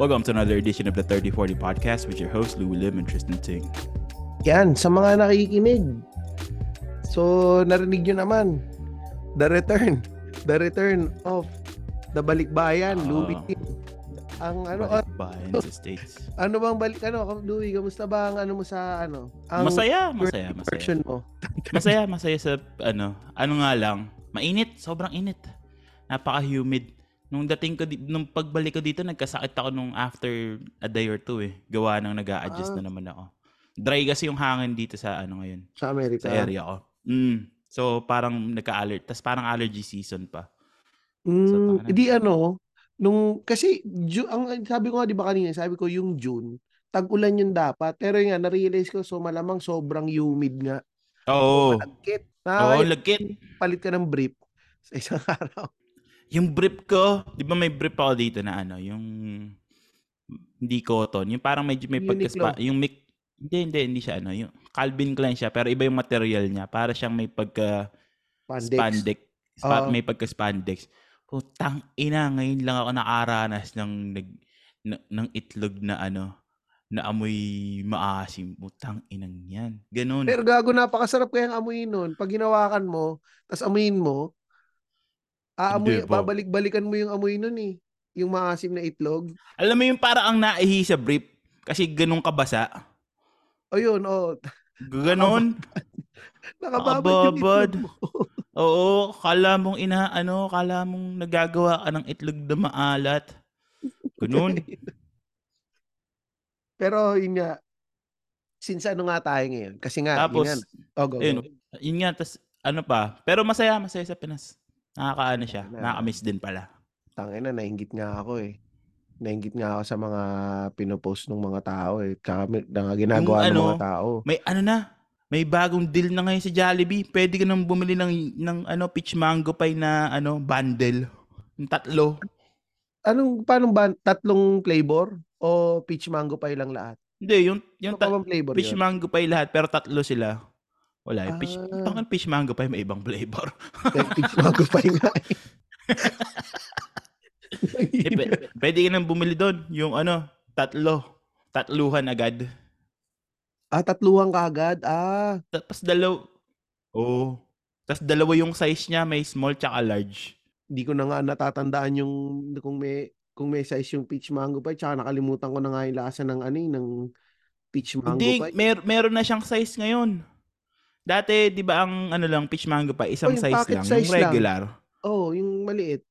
Welcome to another edition of the 3040 Podcast with your host, Louie Lim and Tristan Ting. Yan, sa mga nakikinig. So, narinig nyo naman. The return. The return of the Balikbayan, Ah. Louie Tim. Ang ano, ah, Balikbayan sa States. ano bang balik, ano, Louie, kamusta ba ang ano mo sa, ano? Ang Masaya, masaya, masaya. version mo. Masaya, masaya sa, ano, ano nga lang, mainit, sobrang init. Napaka-humid. Nung dating ko, di- nung pagbalik ko dito, nagkasakit ako nung after a day or two eh. Gawa nang nag adjust Ah. na naman ako. Dry kasi yung hangin dito sa ano ngayon, Sa Amerika. sa area ko. Mm. So parang nagka-alert. Tapos parang allergy season pa. Mm, Sa tahanan. hindi ano, nung, kasi, Ju- ang sabi ko nga, di ba kanina, sabi ko yung June, tag-ulan yun dapat. Pero yun nga, na-realize ko, so malamang sobrang humid nga. Oo. Malagkit. Oo, Na, lagkit. palit ka ng brief sa isang araw. Yung brief ko, di ba may brief ako dito na ano, yung hindi cotton. Yung parang medyo may pagkaspa, yung mic, hindi, hindi, hindi siya ano, yung Calvin Klein siya, pero iba yung material niya. Para siyang may pagka Pandex. spandex. Spa- Oo. may pagka spandex. Putang ina, ngayon lang ako nakaranas ng, nag, na- ng itlog na ano, na amoy maasim. Putang inang yan. Ganun. Pero gago, napakasarap kayang amuyin nun. Pag ginawakan mo, tas amuyin mo, aamoy, Hindi po. babalik-balikan mo yung amoy nun eh. Yung maasim na itlog. Alam mo yung para ang naihi sa brief, kasi ganun kabasa. O yun, o. Ganon. Nakababad yung Nakababad. itlog mo. Oo, kala mong ina, ano, kala mong nagagawa ka ng itlog na maalat. Ganun. Pero yun nga, since ano nga tayo ngayon? Kasi nga, Tapos, yun nga. Oh, go, go. ayun, yun nga, tas, ano pa, pero masaya, masaya sa Pinas. Nakakaano siya, Na- nakakamiss din pala. Tangina, nainggit nga ako eh. Nainggit nga ako sa mga pinopost ng mga tao eh. Tsaka na ginagawa ng ano, mga tao. May ano na, may bagong deal na ngayon sa Jollibee. Pwede ka nang bumili ng, ng ano, peach mango pie na ano, bundle. Yung tatlo. Anong, paano ba? Tatlong flavor? O peach mango pie lang lahat? Hindi, yung, yung Ano ta- flavor peach yun? mango pie lahat, pero tatlo sila. Wala, yung peach, Ah. bakit peach mango pie may ibang flavor? peach mango pie nga eh. Eh, p- pwede ka nang bumili doon. Yung ano, tatlo. Tatluhan agad. ah, tatluhan ka agad? Ah, Tapos dalaw... Oo. Oh. Tapos dalawa yung size niya. May small tsaka large. di ko na nga natatandaan yung kung may kung may size yung peach mango pie tsaka nakalimutan ko na nga yung lasa ng ano eh, ng peach mango Hindi, pie. mer- meron na siyang size ngayon. Dati, di ba ang ano lang, peach mango pa, isang Oh, size lang. size yung regular. Oh, yung maliit.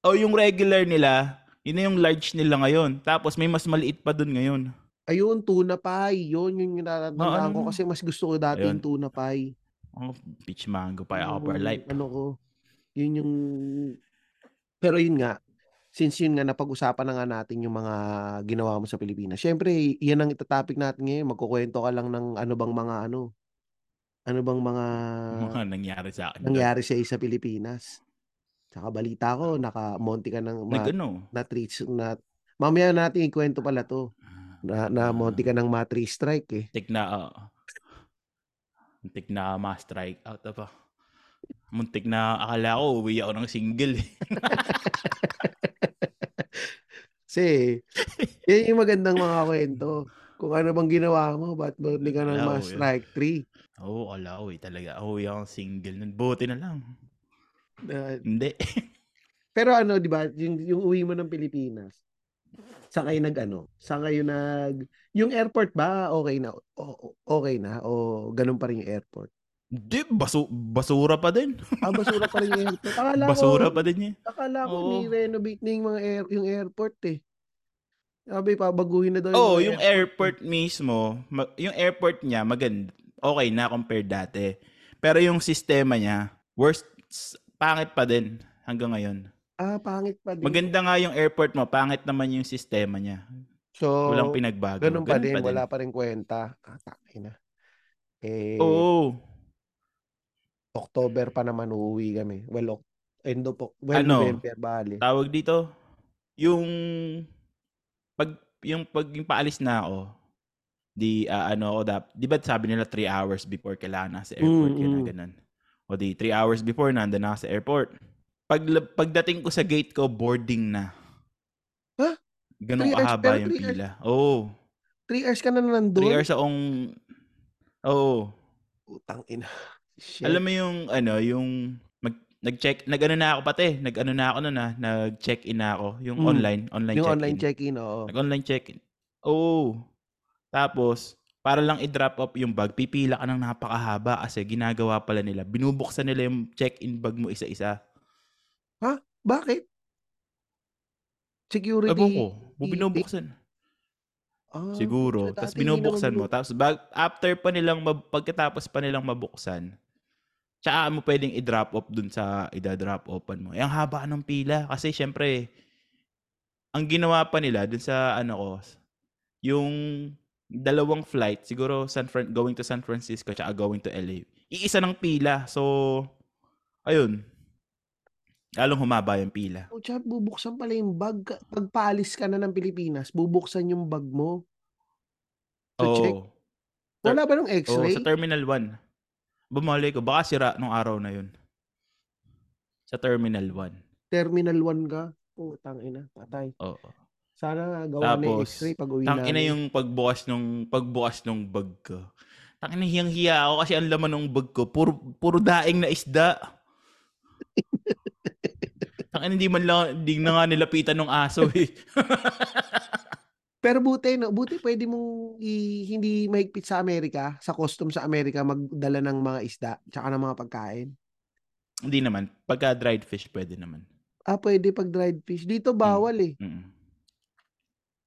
O yung regular nila, yun na yung large nila ngayon. Tapos may mas maliit pa dun ngayon. Ayun, tuna pie. Yun, yun yung natatandaan Ah, ko ano? kasi mas gusto ko dati Ayun. yung tuna pie. Oh, peach mango pa, ako for Yung life. Ano ko, yun yung, pero yun nga, since yun nga napag-usapan na nga natin yung mga ginawa mo sa Pilipinas. Syempre, yan ang itatopic natin ngayon. Magkukwento ka lang ng ano bang mga ano, ano bang mga Mga nangyari sa akin. nangyari sa sa Pilipinas. Tsaka balita ko, naka-monty ka ng ma- ano? na treats na mamaya natin ikwento pala to. Na, na monty ka ng ma-three strike eh. Tik na, uh, muntik na ma-strike out pa. Muntik na, akala ko, uwi ako ng single eh. Kasi, yan yung magandang mga kwento. Kung ano bang ginawa mo, ba't monty ka ng Wala, ma-strike three? Oo, oh, ko eh, talaga. Uwi ako ng single. nun. Buti na lang. Na- Hindi. pero ano, di ba, yung, yung uwi mo ng Pilipinas, saan kayo nag ano? Saan kayo nag... Yung airport ba, okay na? O, okay na? O ganun pa rin yung airport? Hindi, basu- basura pa din. Ah, basura pa rin yung airport. Akala Basura ko, pa din niya. akala ko Oo. ni-renovate na yung mga air, yung airport eh. Sabi, pabaguhin na daw Oo, mga yung airport mismo, ma- yung airport niya, maganda. Okay na compared dati. Pero yung sistema niya, worst, pangit pa din hanggang ngayon. Ah, pangit pa din. Maganda nga yung airport mo, pangit naman yung sistema niya. so, Walang pinagbago. ganun pa din, wala pa rin kwenta. Ah, na. Eh, Oo. October pa naman uuwi kami. Well, end of, well, Ano? November, bali. Tawag dito, yung pag yung pag yung paalis na ako, di ah, ano ako dap, di ba sabi nila 3 hours before kailangan nasa airport Mm, ka na ganun. O di 3 hours before nandun na ako sa airport. Pag pagdating ko sa gate ko, boarding na. Huh? ganun 3 kahaba yung 3 pila. Oo. 3 hours ka na 3 nandun? hours akong oo. Putang ina. Shit. Alam mo yung ano, yung nag-check nag-ano na ako pati, nag-ano na ako no'n, ah, nag-check-in na ako, yung Hmm. online, online Yung online check-in. check-in, oo. Nag-online check-in. Oo. Tapos para lang i-drop off yung bag, pipila ka ng napakahaba kasi ginagawa pala nila, binubuksan nila yung check-in bag mo isa-isa. Ha? Bakit? Security Ewan ko, binubuksan. Ah, Siguro, tapos binubuksan mo, tapos bag after pa nilang mab pagkatapos pa nilang mabuksan, tsaka mo puwedeng i-drop off dun sa ida-drop offan mo. Eh, ang haba ng pila kasi siyempre ang ginawa pa nila dun sa ano ko, yung dalawang flight, siguro San Fran going to San Francisco tsaka going to LA, iisa ng pila. So, ayun. Lalong humaba yung pila. Oh, tsaka bubuksan pala yung bag ka pag paalis ka na ng Pilipinas, bubuksan yung bag mo? To check? Oo. Ter Wala ba ng oo, sa X-ray? Terminal 1. Ba malay ko, baka sira nung araw na yun. Sa Terminal 1. Terminal 1 ka? Putang ina, patay. Oo. Sana nga gawa na yung Tapos, X-ray pag-uwi tangina namin. yung pagbukas nung pagbukas nung bag ko. Tangina hiyang-hiya ako kasi ang laman ng bag ko puro puro daing na isda. Tangina hindi man lang hindi na nga nilapitan ng aso, eh. Pero buti 'no, buti puwede mong i hindi mahigpit sa Amerika, sa custom sa Amerika magdala ng mga isda tsaka ng mga pagkain? Hindi naman, pagka dried fish puwede naman. Ah, puwede 'pag dried fish. Dito Hmm, bawal, eh. mm.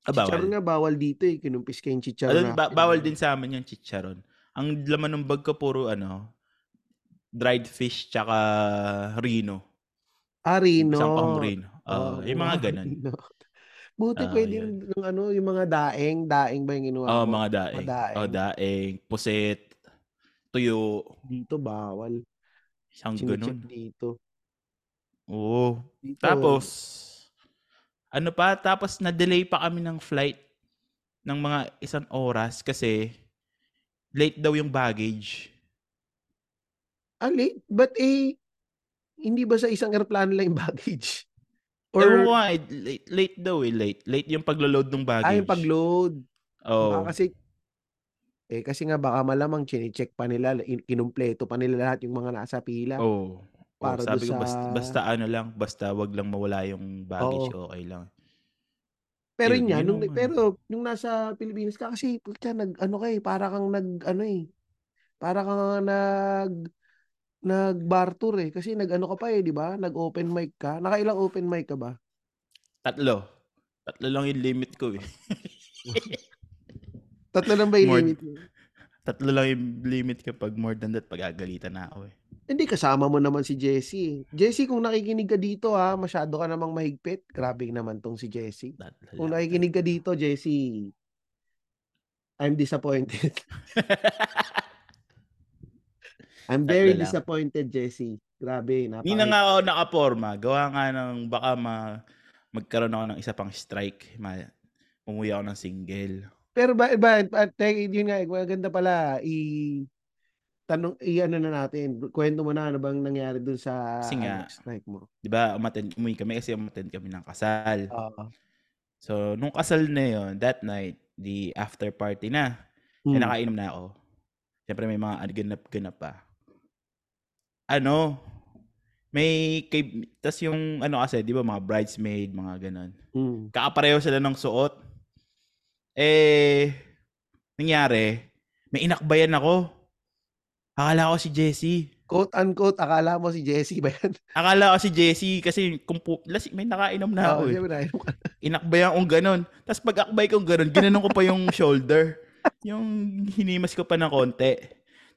Ah, Chicharon bawal? nga bawal dito, eh, kinumpis yung chicharon Ayun, ba bawal din sa'min yung chicharon. Ang laman ng bag ko puro ano, dried fish tsaka rino. Ah, isang pahong rino. rino. Oo, Oo, yung mga gano'n. rino. Buti Oo, puwede yun. yung ano, yung mga daing, daing ba yung kinuha Oo, mo? mga Mga daing. Oo, daing. daing, pusit, tuyo. Dito bawal. Isang Chine-check gano'n. dito. Oo. Dito Tapos, ano pa, tapos na-delay pa kami ng flight ng mga isang oras kasi late daw yung baggage. Ah, late? But, eh, hindi ba sa isang eroplano lang yung baggage? Ewan ko Or nga, eh, late late daw, eh, late. Late yung paglo-load ng Ah, yung baggage. pag-load. Baka Oo. kasi eh, kasi nga baka malamang chine-check pa nila, in kinumpleto pa nila lahat yung mga nasa pila. Oo. Oo, Para dun sabi ko sa basta basta ano lang, basta 'wag lang mawala yung baggage, Oo. okey lang. Pero Yun, yun nga, yun nung ang ano. pero nung nasa Pilipinas ka kasi putya nag-ano ka, eh, para kang nag-ano, eh, para kang nag nag-bar tour, eh. Kasi nag-ano ka pa, eh, 'di ba? Nag-open mic ka. Nakailang open mic ka ba? Tatlo. Tatlo lang yung limit ko, eh. Tatlo lang ba yung More limit mo? tatlo lang yung limit ko, 'pag more than that pagagalitan na ako, eh. Hindi, kasama mo naman si Jessie, eh. Jessie, kung nakikinig ka dito, ha, masyado ka namang mahigpit. Grabe naman 'tong si. Tatlo Kung nakikinig ka dito, Jessie I'm disappointed. I'm very disappointed, Jessie. Grabe, Hindi na napaka nga ako nakaporma, gawa nga ng baka ma magkaroon ako ng isa pang strike, ma umuwi ako ng single. Pero ba ba ba te yun nga, eh, maganda pala i tanong i-ano na natin, kuwento mo na ano bang nangyari dun sa Kasi ano, nga, strike mo? 'di ba umattend umuwi kami kasi umattend kami ng kasal. Oo. So, nung kasal na yun, that night, the after party na, eh, Hmm. nakainom na ako. Siyempre may mga ganap-ganap pa. Ano, may kay tas yung ano kasi 'di ba mga bridesmaid, mga gano'n. Hmm. Kakapareho sila ng suot. Eh, nangyari, may inakbayan ako. Akala ko si Jessie. Quote unquote, akala mo si Jessie ba yan? Akala ko si Jessie kasi kung pu lasi may nakainom na ako, eh. nainom ka. Inakbayan kong gano'n. Tas pag-akbay kong gano'n, ginanon ko pa yung shoulder. Yung hinimas ko pa ng konti.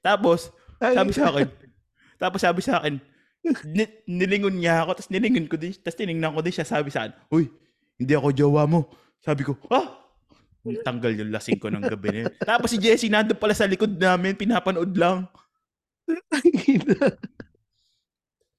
Tapos, sabi sa akin, tapos sabi sa akin, ni, nilingon niya ako, tapos nilingon ko din, tapos tiningnan ko din siya, sabi sa akin, Uy, hindi ako jowa mo. Sabi ko, ah! Tanggal yung lasing ko ng gabi na yun. Tapos si Jessie nandun pala sa likod namin, pinapanood lang.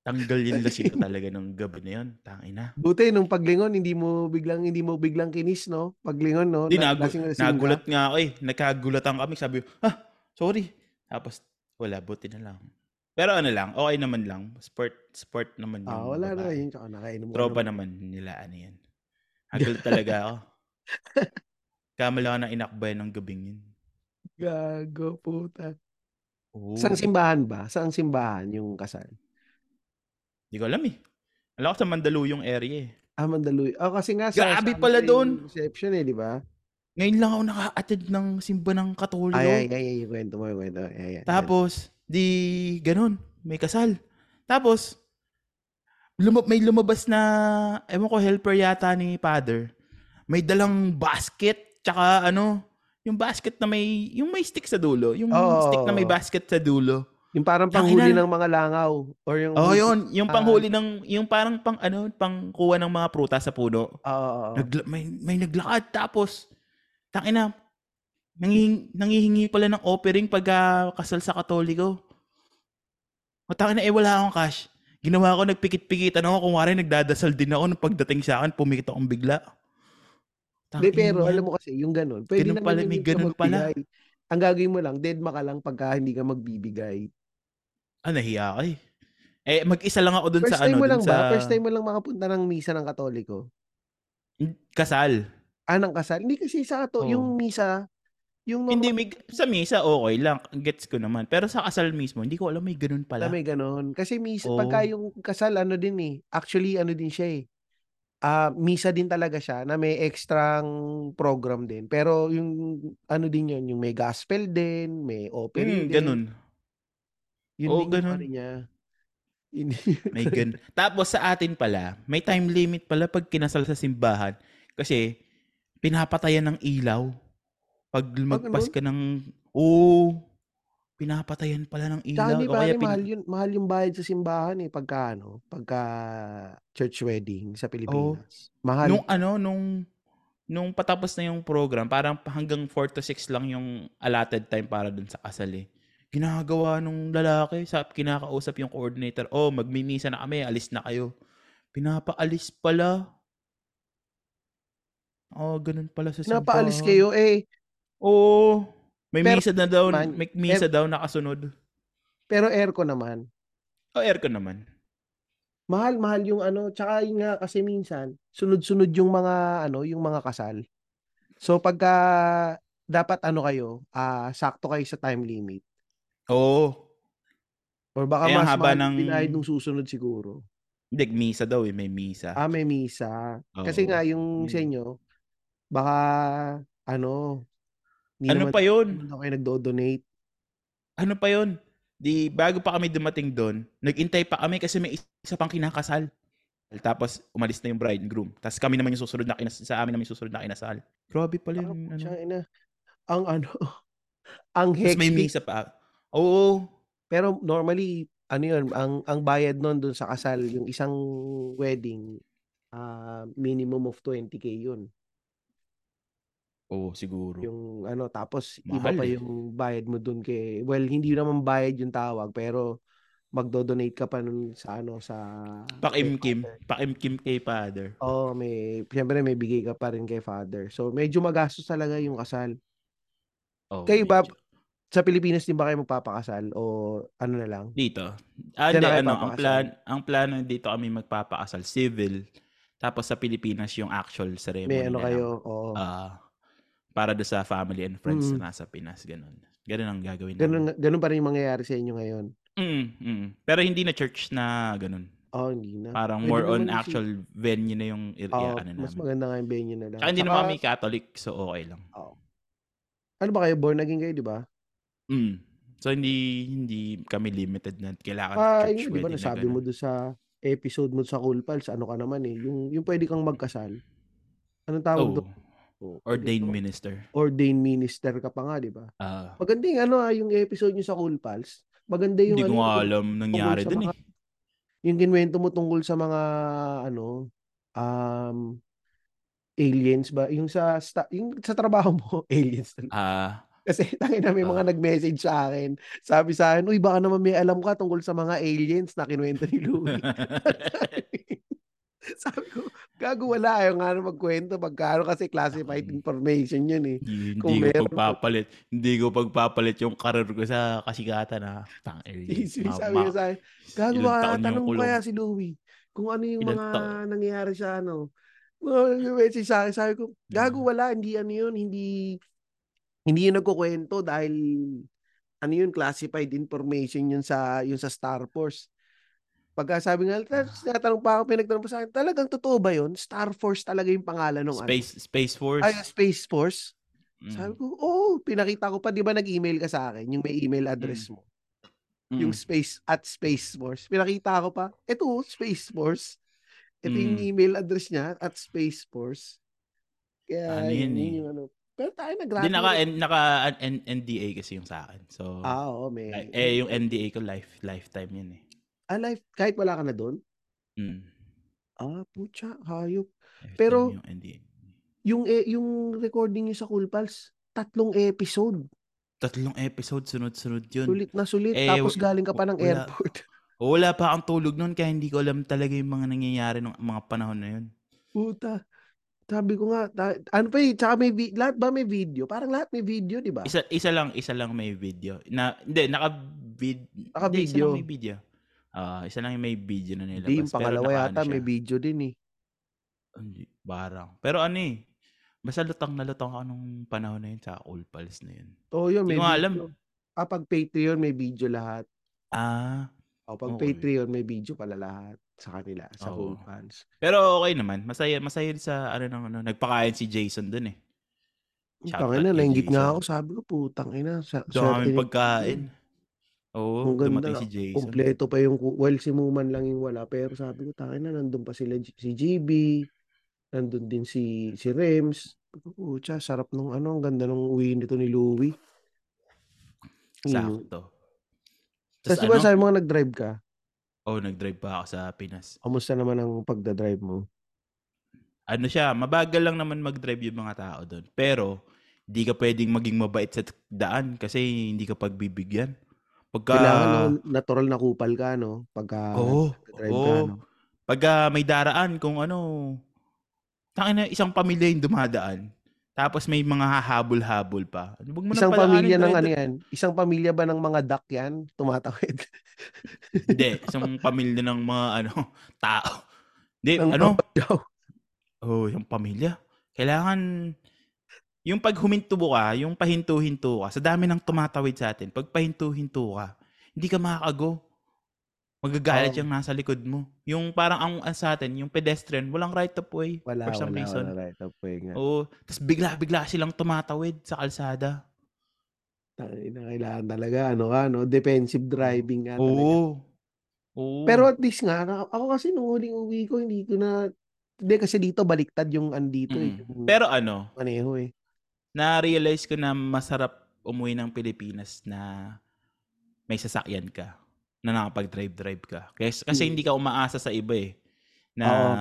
Tanggal yung lasing ko talaga ng gabi na yun. Tangina. Buti nung paglingon hindi mo biglang hindi mo biglang kinis, no? Paglingon, no? Hindi, Na, nagu- lasing-lasing ka. nagulat nga ako eh. Nagkagulatan kami. Sabi ko, ah, sorry. Tapos, wala, buti na lang. Pero ano lang, okay naman lang. Sport, sport naman yung Ah, wala na yun. Tsaka nakainom ka Tropa naman. naman nila, ano yan. Nagulat talaga ako. Kamala ka na inakbay ng gabing yun. Gago, puta. Oo. Saan simbahan ba? Saan simbahan yung kasal? Hindi ko alam eh. Alam ko sa Mandaluyong area eh. Ah, Mandaluyong. Oh, kasi nga sa, sa pala doon. reception eh, di ba? Ngayon lang ako naka-attend ng simba ng Katoliko. Ay, ay, ay, ay, kwento mo, kwento. Ay, ay. Tapos, di ganun, may kasal. Tapos, luma- may lumabas na, ewan ko, helper yata ni father. May dalang basket, tsaka ano, yung basket na may, yung may stick sa dulo. Yung Oo. stick na may basket sa dulo. Yung parang panghuli ng mga langaw. Or yung... Oh, yun. Yung Ah. panghuli ng, yung parang pang, ano, pangkuha ng mga prutas sa puno. Oo, oo. Nagla- may, may naglakad. Tapos, tangina, nangihingi, nangihingi pala ng offering pag ah, kasal sa katoliko. O tangina, eh wala akong cash. Ginawa ko, nagpikit-pikitan ako. Kung wari, nagdadasal din ako. Nung pagdating sa akin, pumikit akong bigla. Hindi, pero yan. alam mo kasi, yung ganun. Pwede Ganun pala, may ganun pala. Ang gagawin mo lang, dead ka lang pagka hindi ka magbibigay. Ah, nahiya ka eh. Eh, mag-isa lang ako dun First sa time ano, mo lang sa ba? First time mo lang makapunta ng misa ng katoliko? kasal. Ah, ng kasal? Hindi kasi sa kato, Oo. yung misa, yung Hindi, may, sa misa, okay lang. Gets ko naman. Pero sa kasal mismo, hindi ko alam may ganun na pala. may ganun. Kasi misa, Oo. pagka yung kasal, ano din eh. Actually, ano din siya eh. Ah, misa din talaga siya na may extrang program din. Pero yung ano din yun, yung may gospel din, may Mm, offering din. ganun. Yun yung ganun. ano niya. Yun, May gan. Tapos sa atin pala, may time limit pala pag kinasal sa simbahan. Kasi, pinapatayan ng ilaw. Pag lumagpas ganun? ka ng... Oo. Pinapatayan pala ng ilaw. hindi O pare, kaya pin- mahal yun, mahal yung bayad sa simbahan eh, pagka ano, pagka church wedding sa Pilipinas. Mahal. Nung ano, nung... Nung patapos na yung program, parang hanggang 4 to 6 lang yung allotted time para dun sa kasal eh. Ginagawa nung lalaki, sa kinakausap yung coordinator, oh, magmimisa na kami, alis na kayo. Pinapaalis pala. Oh, ganun pala sa simbahan. Napaalis kayo eh, Oo. May Pero misa na daw, naman, may misa daw nakasunod. pero aircon naman. O aircon naman. Mahal, mahal yung ano, tsaka yun nga kasi minsan, sunod-sunod yung mga ano, yung mga kasal. So pagka dapat ano kayo, ah sakto kayo sa time limit. Oo. Or baka Eh, mas haba mahal yung ng- binayad nung susunod siguro. Hindi, misa daw eh, may misa. Ah, may misa. Kasi Oo. nga yung sa Yun. inyo, baka ano, hindi Ano naman, pa yun? hindi naman kayo nagdo-donate. Ano pa yun? Di, bago pa kami dumating doon, nagintay pa kami kasi may isa pang kinakasal. Tapos, umalis na yung bride and groom. Tapos kami naman yung susunod na kinasal. Sa amin naman yung susunod na kinasal. Grabe pala yung ano. putya ina. Ang ano, ang Tapos may hectic. misa pa. Oo. Pero normally, ano yun, ang, ang bayad nun dun sa kasal, yung isang wedding, ah minimum of 20k yun. Oo, siguro. Yung ano, tapos iba Mahal pa eh. yung bayad mo dun kay, well, hindi naman bayad yung tawag, pero magdo-donate ka pa nun sa ano, sa... Pakimkim. Pakimkim kay father. Oo, may, siyempre may bigay ka pa rin kay father. So, medyo magastos talaga yung kasal. Oh, Kayo ba, medyo. sa Pilipinas din ba kayo magpapakasal o ano na lang? Dito. Ah, kayo ano, ang plan, ang plano dito kami magpapakasal, civil. Tapos sa Pilipinas yung actual ceremony May ano kayo, oo. Ah, para do sa family and friends Mm. na nasa Pinas, ganun. Ganun ang gagawin Ganun, namin. ganun pa rin yung mangyayari sa inyo ngayon. Mm, mm. Pero hindi na church na ganun. Oh, hindi na. Parang Pwede more on yung si- actual venue na yung i- Oo, ano mas maganda nga yung venue na lang. Tsaka hindi Tsaka, naman kami Catholic, so okay lang. ano ba kayo, born again kayo, di ba? Mm. So hindi hindi kami limited na kailangan Ah, church yun, di ba, wedding na nasabi mo ganun. doon sa episode mo sa Cool Pals, ano ka naman eh, yung, yung pwede kang magkasal. Anong tawag Oh, doon? Oh, ordained minister. Ordained minister ka pa nga, di ba? Ah, Maganda yung ano ah, yung episode nyo sa Cool Pals. Maganda yung hindi ko ano, nga yung- alam nangyari dun eh. mga- yung kinwento mo tungkol sa mga ano um aliens ba yung sa sta- yung sa trabaho mo aliens Ah, kasi tangin na may mga nag-message sa akin sabi sa akin uy baka naman may alam ka tungkol sa mga aliens na kinuwento ni Louie sabi ko gago wala ayaw nga na magkwento pagkano kasi classified information yun eh Hindi, Kung hindi ko meron- pagpapalit. Hindi ko pagpapalit yung karir ko sa kasikatan na tang Sabi sabi niya sa akin Gago ba, yung tanong kaya si Louie kung ano yung mga taon? nangyayari sa ano. Mga nag-message sa akin, sabi ko, gago Mm. wala, hindi ano yun, hindi, hindi yun nagkukwento dahil, ano yun, classified information yun sa, yun sa Star Force. Pagka sabi nga, tapos tinatanong pa ako, pinagtanong pa sa akin, talagang totoo ba yun? Star Force talaga yung pangalan ng Space Space ano? Force. Ay, Space Force? Mm. Sabi ko, oo, pinakita ko pa, di ba nag-email ka sa akin, yung may email address mo, Mm. yung space, at Space Force. Pinakita ko pa, eto, Space Force. Ito yung Mm. email address niya, at Space Force. Kaya, Ano yun yun, eh. yung ano. Pero tayo Hindi nag-graduate. naka naka N- NDA kasi yung sa akin. So Ah, oo, may. eh yung NDA ko life lifetime yun eh. Ah, life, kahit wala ka na doon? Mm. Ah, putya, hayop. Pero- yung eh, yung recording niyo sa Cool Pals, tatlong episode. Tatlong episode sunod-sunod yun. Sulit na sulit. Eh, tapos galing ka pa ng wala. airport. O, wala pa akong tulog noon kaya hindi ko alam talaga yung mga nangyayari ng mga panahon na yun. Puta. Sabi ko nga, ta- ano pa eh, tsaka may, vi- lahat ba may video? Parang lahat may video, di ba? Isa isa lang isa lang may video. Na hindi naka vid Naka hindi, isa lang may video. Ah, isa lang yung may video na nilabas. Hindi, yung Pero pangalawa naka, yata ano may video din eh. Hindi, barang. Pero ano eh, basta lutang na lutang ako nung panahon na yun sa All Pals na yun. Oo, yun, Hindi may ko alam. Ah, pag Patreon, may video lahat. Ah, O, pag Okay. Patreon, may video pala lahat sa kanila, sa Oo. Cool Pals. pero okay naman. Masaya masaya sa ano nang ano, nagpakain si Jason dun eh. Putang ina, nainggit nga ako. Sabi ko, putang ina. Sa, Daming pagkain. Oo, Ang ganda. dumating si Jason. Kompleto pa yung, well, si Muman lang yung wala. Pero sabi ko, tangin na, nandun pa sila, si GB, nandun din si, si Rems. Pucha, sarap nung ano, ang ganda nung uwi nito ni Louie. Yun. Sakto. Tapos diba ano? sabi mo nag-drive ka? Oh, nag-drive pa ako sa Pinas. Kamusta naman ang pagdadrive mo? ano siya, mabagal lang naman mag-drive yung mga tao doon. Pero, di ka pwedeng maging mabait sa daan kasi hindi ka pagbibigyan. Pagka, Kailangan no, natural na kupal ka, no? Pagka Oo, drive oo. ka, no? pagka may daraan, kung ano, tangin na isang pamilya yung dumadaan. Tapos may mga hahabol-habol pa. Ano, nang Isang pamilya ng ano yan? Isang pamilya ba ng mga duck yan? Tumatawid. Hindi, isang pamilya ng mga ano, tao. Hindi, Ng ano? Oh, yung pamilya. Kailangan, yung pag huminto ka, yung pahinto-hinto ka, sa dami ng tumatawid sa atin, pag pahinto-hinto ka, hindi ka makakago. Magagalit Oo. yung nasa likod mo. Yung parang ang, ang sa atin, yung pedestrian, walang right of way Wala, for some wala, reason. wala. Right of way nga. Oo. Tapos bigla-bigla silang tumatawid sa kalsada. Tangina, kailangan talaga, ano ka, no? Defensive driving nga talaga. Oo. Oo. Pero at least nga, na- ako kasi nung huling uwi ko, hindi ko na, hindi kasi dito baliktad yung andito eh. Mm. Yung Pero ano, maneho eh. Na-realize ko na masarap umuwi ng Pilipinas na may sasakyan ka na nakapag-drive-drive ka. Kasi, kasi Mm. hindi ka umaasa sa iba eh. Na Oo.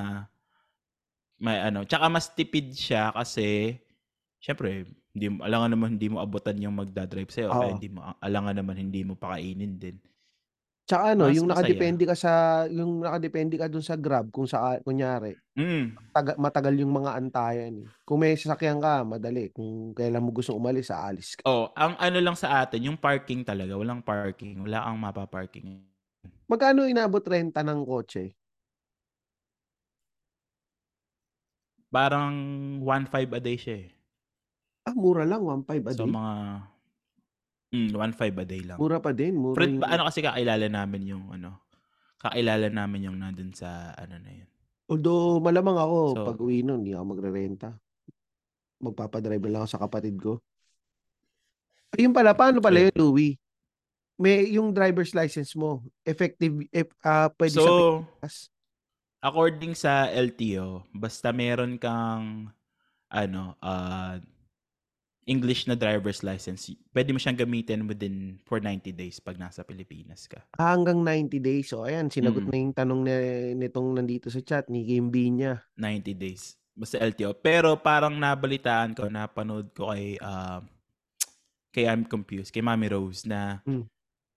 may ano. Tsaka mas tipid siya kasi syempre, hindi mo, alangan naman hindi mo abutan yung magdadrive sa'yo. Oo. Kaya hindi mo, alangan naman hindi mo pakainin din. Tsaka ano, Mas yung masaya. nakadepende ka sa, yung nakadepende ka dun sa Grab, kung sa, kunyari, Mm. taga, matagal yung mga antayan eh. Kung may sasakyan ka, madali. Kung kailan mo gusto umalis, aalis ka. Oh, ang ano lang sa atin, yung parking talaga, walang parking. Wala kang mapaparking. Magkano inabot renta ng kotse? Parang 1.5 a day siya eh. Ah, mura lang, 1.5 a So day. mga mm, 1.5 a day lang. Mura pa din, mura Friend, yung... ba- ano kasi kakilala namin yung ano, kakilala namin yung nandun sa ano na yun. Although malamang ako, So- pag uwi nun, hindi ako magre-renta. Magpapadrive lang ako sa kapatid ko. Ayun pala, paano pala yun, Louie? May yung driver's license mo, effective, ah pwede sa So, Pilipinas? according sa LTO, basta meron kang ano, uh, English na driver's license, pwede mo siyang gamitin within for 90 days pag nasa Pilipinas ka. Ah, hanggang 90 days. So, ayan, sinagot Mm. na yung tanong ni, nitong nandito sa chat, ni Kimby niya. 90 days. Basta LTO. Pero parang nabalitaan ko, napanood ko kay, uh, kay I'm confused, kay Mami Rose na Mm.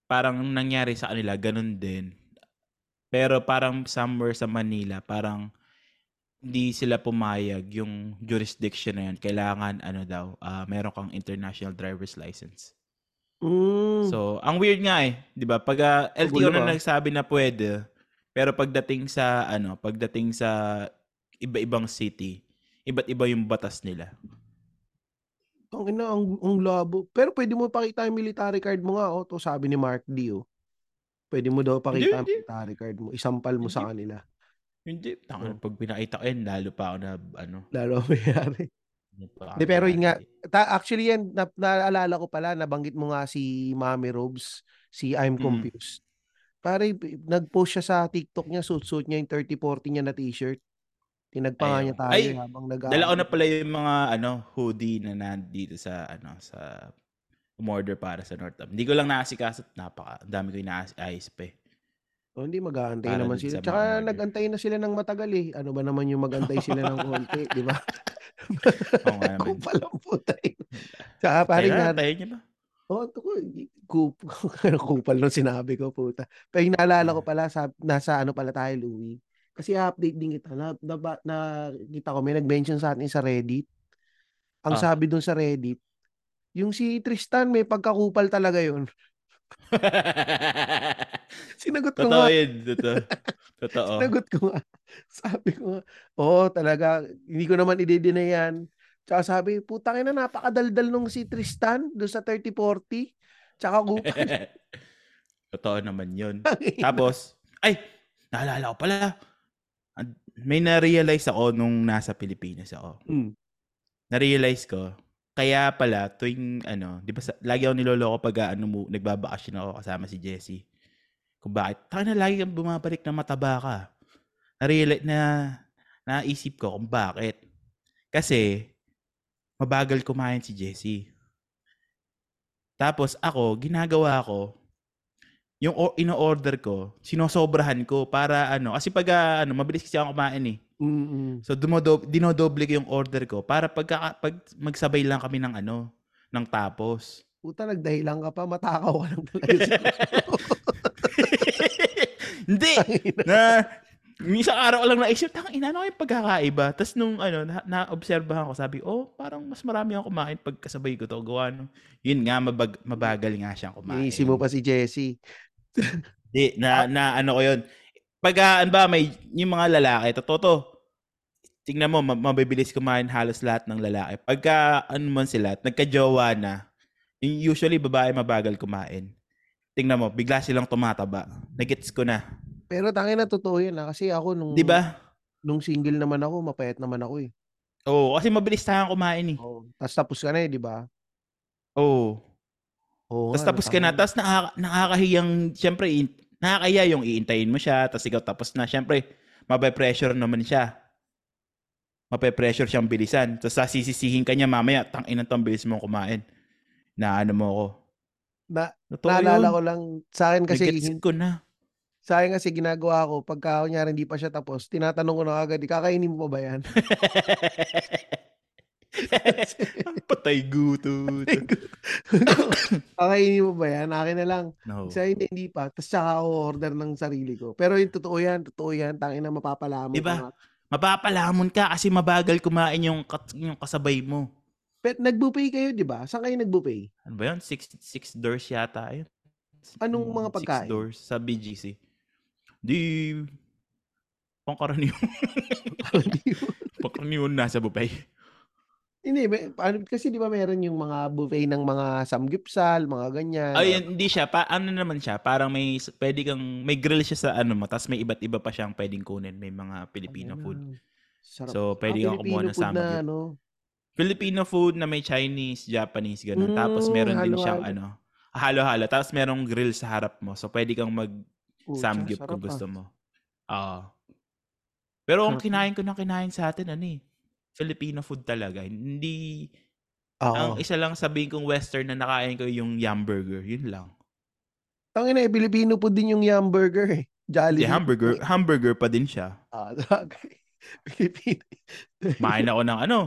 parang nangyari sa kanila, ganun din. Pero parang somewhere sa Manila, parang hindi sila pumayag yung jurisdiction na yun. Kailangan, ano daw, ah, meron kang international driver's license. Mm. So, ang weird nga eh, 'di ba? Pag ah, LTO na nagsabi na pwede, pero pagdating sa ano, pagdating sa iba-ibang city, iba't iba yung batas nila. Ang ina, ang, ang labo. Pero pwede mo pakita yung military card mo nga, oh. To sabi ni Mark D, oh. Pwede mo daw pakita ang hindi. military card mo. Isampal mo sa kanila. Hindi, tanga, Oh. pag pinakita ko yan, lalo pa ako na, ano, Lalo mayari. hindi pero yun nga, ta- actually yan, na, naalala ko pala, nabanggit mo nga si Mami Robes, si I'm Mm. Confused. Pare, nag-post siya sa TikTok niya, suit-suit niya yung 30-40 niya na t-shirt. Tinagpa nga niya tayo Ay, habang nag Dala ko na pala yung mga, ano, hoodie na nandito sa, ano, sa umorder para sa Northam. Hindi ko lang naasikaso, napaka, dami ko inaayos pa eh. O, hindi, mag-aantay Para naman sila. sa mga Tsaka order. nag-antay na sila ng matagal eh. Ano ba naman yung mag-antay sila ng konti, di ba? Oo nga naman. Puta eh. Tsaka parang na, nga, tayo ba? oh, ito ko, kup, kupal nung sinabi ko, puta. Pero yung naalala ko pala, sa, nasa ano pala tayo, Louie. Kasi update din kita. Na, na, na, nakita ko, may nag-mention sa atin sa Reddit. Ang Ah. sabi dun sa Reddit, yung si Tristan, may pagkakupal talaga yun. Sinagot ko Totoo nga. yun. Totoo. Totoo. Sinagot ko nga. Sabi ko nga, oo, talaga, hindi ko naman i-deny yan. Tsaka sabi, putang ina, napakadaldal nung si Tristan doon sa 30-40. Tsaka kupal. Totoo naman yun. Tapos, ay, naalala ko pala. May na-realize ako nung nasa Pilipinas ako. Mm. Na-realize ko, kaya pala tuwing ano, 'di ba lagi ako niloloko pag ah, ano mo, nagbabakasyon ako kasama si Jessie. Kung bakit? Taka na lagi kang bumabalik na mataba ka. Na-realize na naisip ko kung bakit. Kasi mabagal kumain si Jessie. Tapos ako, ginagawa ko, yung ino-order ko, sinosobrahan ko para ano, kasi pag ah, ano, mabilis kasi ako kumain eh. Mm-mm. So dumodo dinodoble ko yung order ko para pag pag magsabay lang kami ng ano, ng tapos. Puta, nagdahilan ka pa, matakaw ka lang talaga. Hindi na Minsan araw lang naisip, tang ina ano yung pagkakaiba. Tapos nung ano, na, naobserbahan ko, sabi, oh, parang mas marami akong kumain pag kasabay ko to. Gawa no. Yun nga, mabag, mabagal nga siyang kumain. Inisip mo pa si Jessie. Di, na, na ano ko yun. Pag, ah, ba, may, yung mga lalaki, totoo to, tingnan mo, ma- mabibilis kumain halos lahat ng lalaki. Pagka, ano man sila, nagka-jowa na, usually babae mabagal kumain. Tingnan mo, bigla silang tumataba. Nagets ko na. Pero tangin na totoo yan ha. Kasi ako nung, Di ba? nung single naman ako, mapayat naman ako eh. Oo, kasi mabilis tayong kumain eh. Oh. Tapos tapos ka na eh, di ba? Oo. Oo Tapos nga, tapos ka na, tapos nakaka, nakakahiyang, syempre, nakakaya yung iintayin mo siya, tapos ikaw tapos na, syempre, mape-pressure naman siya. Mape-pressure siyang bilisan. Tapos sasisisihin ka niya mamaya, tang ina tong bilis mo kumain. Na ano mo ko. Na, Totoo naalala yun. ko lang, sa akin kasi, Nagets ko na. sa akin kasi ginagawa ko, pagka kunyari hindi pa siya tapos, tinatanong ko na agad, kakainin mo pa ba yan? Patay guto. kakainin mo ba yan? Akin na lang. no. Sa hindi, hindi pa. Tapos saka ako order ng sarili ko. Pero yung totoo yan, totoo yan. Tangin na mapapala mo. Diba? ka. Mapapalamon ka kasi mabagal kumain yung, kat- yung kasabay mo. Pero nag-buffet kayo, di ba? Saan kayo nag-buffet? Ano ba yun? Six, six doors yata yun. Anong mga Six pagkain? doors sa BGC. Di... Pangkaraniwan. Pangkaraniwan nasa buffet. Hindi, may, paano, kasi di ba meron yung mga buffet ng mga samgipsal, mga ganyan. Ay, hindi siya. Pa, ano naman siya? Parang may, pwede kang, may grill siya sa ano mo, tapos may iba't iba pa siyang pwedeng kunin. May mga Filipino Ayun food. Sarap. So, pwede Ah, kang kumuha ng Filipino food na, samgyup. ano, Filipino food na may Chinese, Japanese, ganun. Mm, Tapos meron din siyang ano, halo-halo. Tapos merong grill sa harap mo. So, pwede kang mag Pucha, samgyup sarap kung ah. gusto mo. Oo. Pero ang kinain ko na kinain sa atin, ano eh, Filipino food talaga. Hindi, Oo. ang isa lang sabihin kong western na nakain ko yung yum burger. Yun lang. Tangina eh, Filipino food din yung yum burger eh. Hindi, Jollibee. hamburger, hamburger pa din siya. Ah, okay. Filipino. Kumain ako ng ano,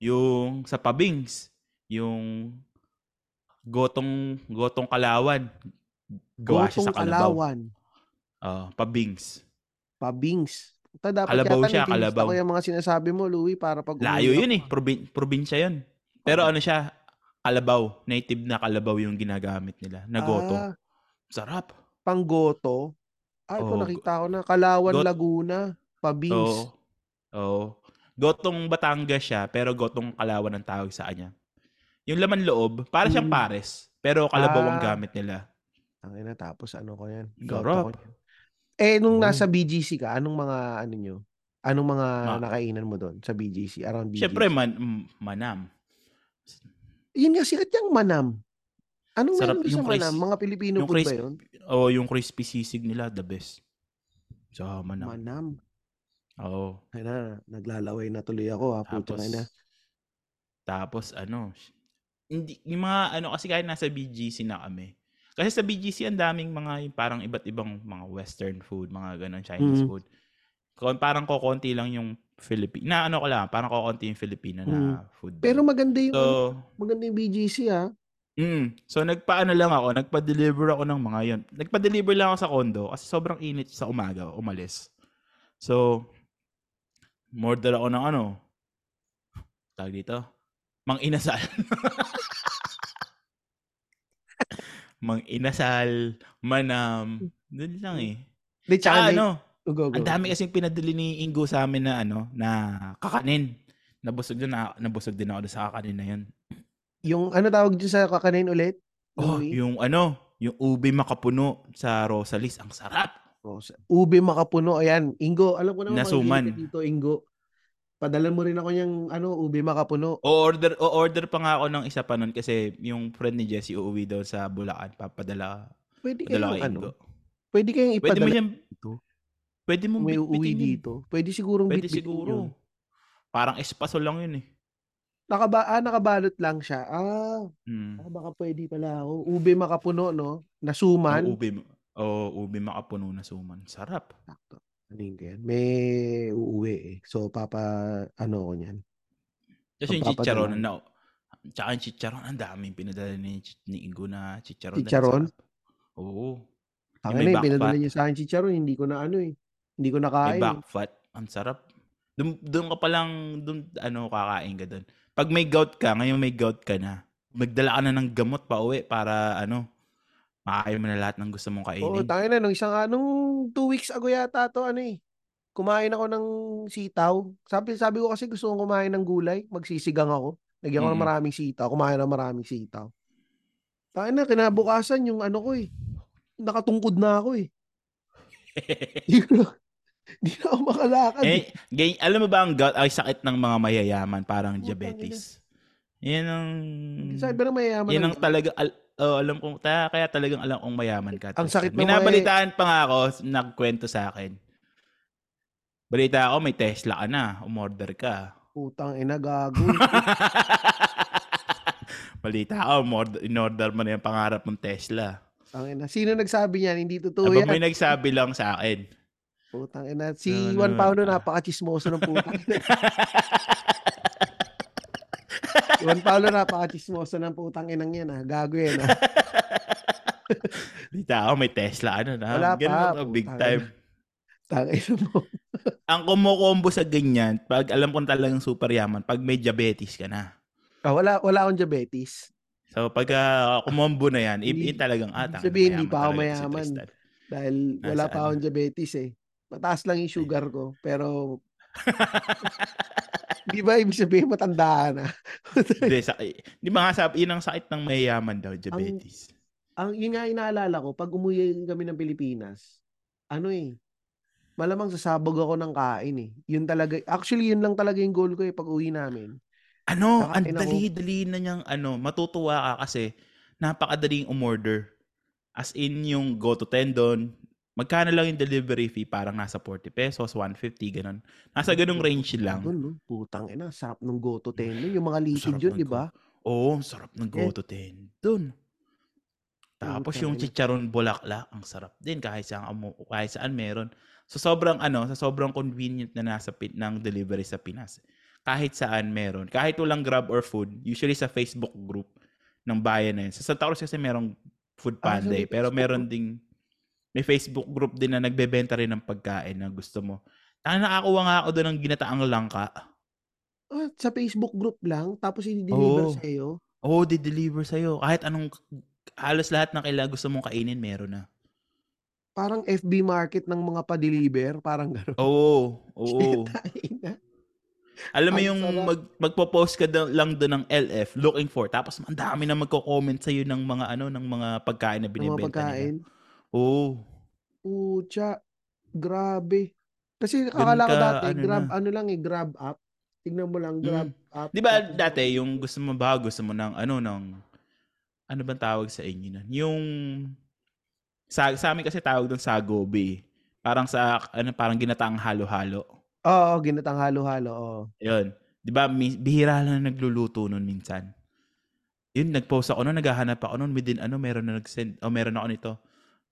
yung sa Pabings, yung gotong gotong kalawan. Gawa siya Gotong sa kalabaw. Kalawan. Ah, Pabings. Pabings. Puta, dapat Kalabaw siya, kalabaw. ko yung mga sinasabi mo, Louie, para pag Layo yun eh, ako. Probin- probinsya yun. Pero ano siya, kalabaw, native na kalabaw yung ginagamit nila, na goto. Ah, Sarap. panggoto. Ah, ito Oo. nakita ko na. Kalawan, Got- Laguna, Pabings. Oo. Oo. Gotong Batangas siya, pero gotong Kalawan ang tawag sa kanya. Yung laman loob, para siyang Mm. pares, pero kalabaw ang Ah. gamit nila. Tangina tapos ano ko yan. Sarap. Ko yan. Eh, nung Oo. nasa BGC ka, anong mga ano nyo? Anong mga Ma- nakainan mo doon sa BGC? Around BGC? Siyempre, man, manam. Yun nga, sikat yung manam. Anong Sarap meron yung sa cris- manam? Mga Pilipino yung food ba cris- yun? Oo, yung crispy sisig nila, the best. Sa manam. Manam. Oo. Ay na, naglalaway na tuloy ako ha. Puto Tapos, na. tapos ano, hindi, yung mga ano, kasi kahit nasa BGC na kami. Kasi sa BGC, ang daming mga parang iba't ibang mga western food, mga ganun, Chinese Mhm. food. Parang kokonti lang yung Filipino. Na ano ko lang, parang kokonti yung Filipino na food. Pero maganda yung, so, ano, maganda yung BGC ha. Mm. So nagpaano lang ako, nagpa-deliver ako ng mga 'yon. Nagpa-deliver lang ako sa condo kasi sobrang init sa umaga, umalis. So order ako ng ano, tawag dito, mang inasal. mang inasal, manam, doon lang eh. Di, Tsaka tsaka, ano, ano, go, go. ang dami kasing pinadali ni Ingo sa amin na ano, na kakanin. Nabusog din na, nabusog din ako sa kakanin na 'yon. Yung ano tawag dyan sa kakanin ulit? Oh, Louie? yung ano, yung ube makapuno sa Rosalis, ang sarap. Oh, sa- ube makapuno. Ayan, Ingo, alam ko naman Nasuman. dito, Ingo. Padalan mo rin ako yung ano, ube makapuno. O order o order pa nga ako ng isa pa nun kasi yung friend ni Jessie uuwi daw sa Bulacan, papadala Pwede padala kayong kay ano, pwede kayong Pwede mo ipadala yan, dito. pwede mo May uuwi dito. Pwede sigurong Pwede siguro. yun. Parang espaso lang yun eh. Nakaba ah, nakabalot lang siya. Ah, Mm. ah, baka pwede pala ako. Ube makapuno, no? Nasuman. Ang ube, o ube makapuno na suman. Sarap. Sakto. Aling ko yan. May uuwi eh. So, papa, ano ko niyan. Tapos yung chicharon, na, tsaka yung chicharon, ang daming pinadala ni, ni Ingo na chicharon. Chicharon? sarap. Oo. May na, back pinadala niya sa akin chicharon. Hindi ko na ano eh. Hindi ko May nakain. back fat. Ang sarap. Doon, doon ka palang, doon, ano, kakain ka doon. Pag may gout ka, ngayon may gout ka na, magdala ka na ng gamot pa uwi para, ano, makakain mo na lahat ng gusto mong Oo, kainin. tayo na. Nung isang, nung two weeks ago yata to, ano eh. Kumain ako ng sitaw. Sabi, sabi ko kasi gusto kong kumain ng gulay. Magsisigang ako. Nagyan ko ng maraming sitaw. Kumain ng maraming sitaw. Tayo na, kinabukasan yung ano ko eh. Nakatungkod na ako eh. Di na, ako makalakad. eh. eh, gay, alam mo ba ang gout ay sakit ng mga mayayaman, parang diabetes. Yan ang, Sabi ba na mayayaman? yan ng ang talaga, al, oh, alam kong, ta, kaya talagang alam kong mayaman ka. Ang sakit ng Minabalitaan pa nga ako, nagkwento sa akin. Balita ako, may Tesla ka na, umorder ka. Putang ina, gago. Balita ako, umorder, in-order mo na yung pangarap mong Tesla. Putang ina. Sino nagsabi niyan? Hindi totoo yan. may nagsabi lang sa akin. Putang ina. Si Ano, Juan Paulo ah. napaka-chismoso ng putang ina. Si Juan Paulo napaka-chismoso ng putang inang yan ah. Gago yan ah. Balita ako, may Tesla ano na. Wala Ganun pa, to, big time. Tangina mo. Ang kumukombo sa ganyan, pag alam ko talagang super yaman, pag may diabetes ka na. Ah, wala, wala akong diabetes. So pagka kumombo na yan, Hindi- i- talagang ah, ibig tangina, sabihin, hindi pa ako si mayaman. Tristan. Dahil Nasa wala pa ano? akong diabetes eh. Mataas lang yung sugar ko. Pero, di ba ibig sabihin matanda na? Hindi, sa, di ba nga sabi, yun ang sakit ng mayayaman daw, diabetes. ang yun nga inaalala ko, pag umuwi kami ng Pilipinas, ano eh, malamang sasabog ako ng kain eh. Yun talaga, actually yun lang talaga yung goal ko eh pag uwi namin. ano, ang dali-dali na niyang ano, matutuwa ka kasi napakadaling umorder. As in yung go to tendon, magkano lang yung delivery fee? Parang nasa 40 pesos, 150, ganun. Nasa ganung range lang. Putang ina, sarap ng goto tendon. Yung mga Sarap yun, di ba? Oo, ang sarap ng Eh. go to tendon. Tapos yung chicharon bulaklak, ang sarap din kahit saan, kahit saan meron. So sobrang ano, sa sobrang convenient na nasa pin, ng delivery sa Pinas. Kahit saan meron. Kahit walang Grab or food, usually sa Facebook group ng bayan na yun. Sa Santa Cruz kasi merong food Ah, so panda eh. Pero meron ding may Facebook group din na nagbebenta rin ng pagkain na gusto mo. Tanga nakakuha nga ako doon ng ginataang langka. Ah, sa Facebook group lang, tapos i-deliver Oo. sa iyo. Oo, di-deliver sa'yo. Kahit anong, halos lahat ng kailangan gusto mong kainin, meron na. Parang FB market ng mga pa-deliver, parang gano'n. Oo, oo. Tangina. Alam mo yung sarap. mag magpo-post ka da lang dun ng LF looking for tapos ang dami na magko-comment sa'yo ng mga ano, ng mga pagkain na mga binebenta nila. Oo. Putya, grabe. Kasi akala ko ka dati ano Grab na. ano lang, eh, Grab app. Tignan mo lang Grab Mm. app 'Di ba dati yung gusto mo ba, gusto mo ng ano, ng ano bang tawag sa inyo nun? Yung sa sa'min kasi tawag dun sagobe, eh. Parang sa ano, parang ginataang halo-halo. Oo, ginataang halo-halo, oo. Yun. 'Di ba bihira lang na nagluluto nun minsan. Yun, nag-post ako nun, naghahanap ako nun within ano, meron na nag-send o meron ako nito,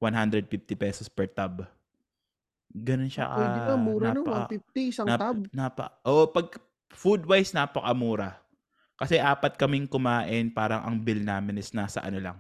150 pesos per tab. Gano'n siya Ah, puwede na, ka mura na, napaka 150 isang nap tab. napa oo, 'pag food-wise napakamura. Kasi 4 kaming kumain, parang ang bill namin is nasa ano lang,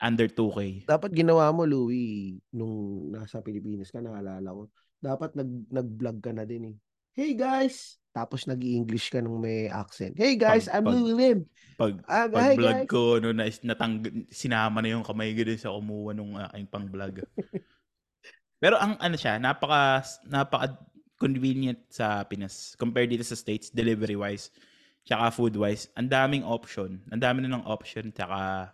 under 2K. Dapat ginawa mo, Louie, nung nasa Pilipinas ka, naalala ko, dapat nag nag-vlog ka na din, eh. "Hey guys!" Tapos nag-i-English ka nung may accent. "Hey 'Pag guys, I'm 'pag Louie Lim. 'pag Ah, 'pag vlog guys." ko ano na natang sinama na yung kamay ko sa kumuha nung aking pang-vlog. Pero ang ano siya, napaka napaka-convenient sa Pinas compared dito sa States delivery-wise, tsaka food-wise. Ang daming option, ang dami na ng option tsaka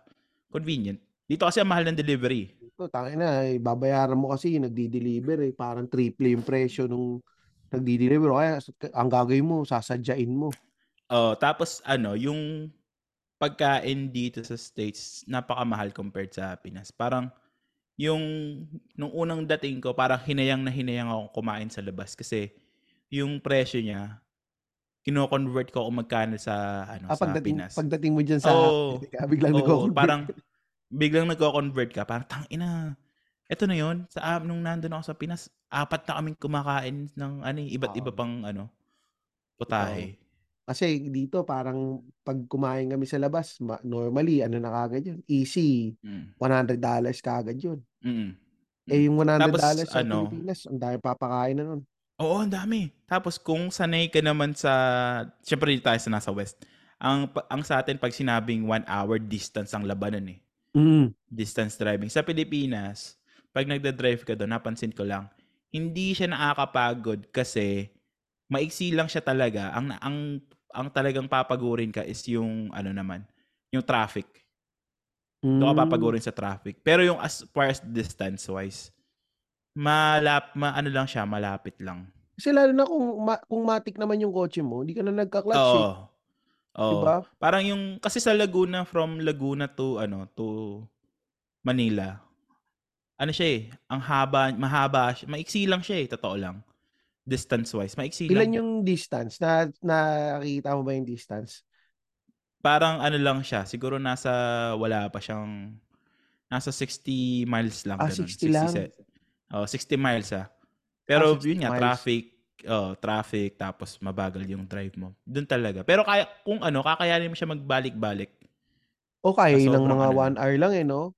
convenient. Dito kasi ang mahal ng delivery. Dito tangina, eh, babayaran mo kasi yung nagde-deliver, eh, parang triple yung presyo nung nagde-deliver o kaya ang gagawin mo, sasadyain mo. Oo, tapos ano, yung pagkain dito sa States, napakamahal compared sa Pinas. Parang yung nung unang dating ko, parang hinayang na hinayang akong kumain sa labas kasi yung presyo niya, kino-convert ko kung magkano sa ano, Ah, sa pagdating Pinas. pagdating mo diyan sa Oo. biglang Oo, nagko-convert parang biglang nagko-convert ka, parang tangina, eto na yun, sa am nung nandun ako sa Pinas, 4 na kaming kumakain ng ano, eh, iba't iba pang ano, putahe. Kasi dito parang 'pag kumain kami sa labas, ma normally ano na kaagad yun, easy Mm. $100 kaagad yun. Mm, Eh, yung Tapos $100 sa ano Pilipinas, ang daming papakain na nun. Oo, ang dami. Tapos kung sanay ka naman sa siyempre dito tayo sa nasa West, ang ang sa'tin 'pag sinabing 1 hour distance ang labanan, eh. Mm. Distance driving. Sa Pilipinas, 'pag nagda-drive ka dun, napansin ko lang, hindi siya nakakapagod kasi maiksi lang siya talaga. Ang ang ang talagang papagurin ka is yung ano naman, yung traffic. Dun ka Hmm. papagurin sa traffic. Pero yung as far as distance-wise, malap ma-ano lang siya, malapit lang. Kasi lalo na kung ma kung matic naman yung kotse mo, hindi ka na nagka-clutch, eh. Oo. 'Di Oo. ba? Parang yung kasi sa Laguna, from Laguna to ano, to Manila, ano siya, eh, ang haba mahaba maiksi lang siya, eh, totoo lang. Distance-wise, maiksi Ilan lang. yung distance? Na nakita mo ba yung distance? Parang ano lang siya, siguro nasa wala pa siyang nasa 60 miles lang, Ah, gano'n. 60 lang? 60 se oo, 60 miles, ah. Ah, Pero 60 yun nga, miles. traffic oo, traffic tapos mabagal yung drive mo. Dun talaga. Pero kaya kung ano, kakayanin mo siya magbalik-balik. O kaya ng mga ano 1 lang. hour lang, eh, no?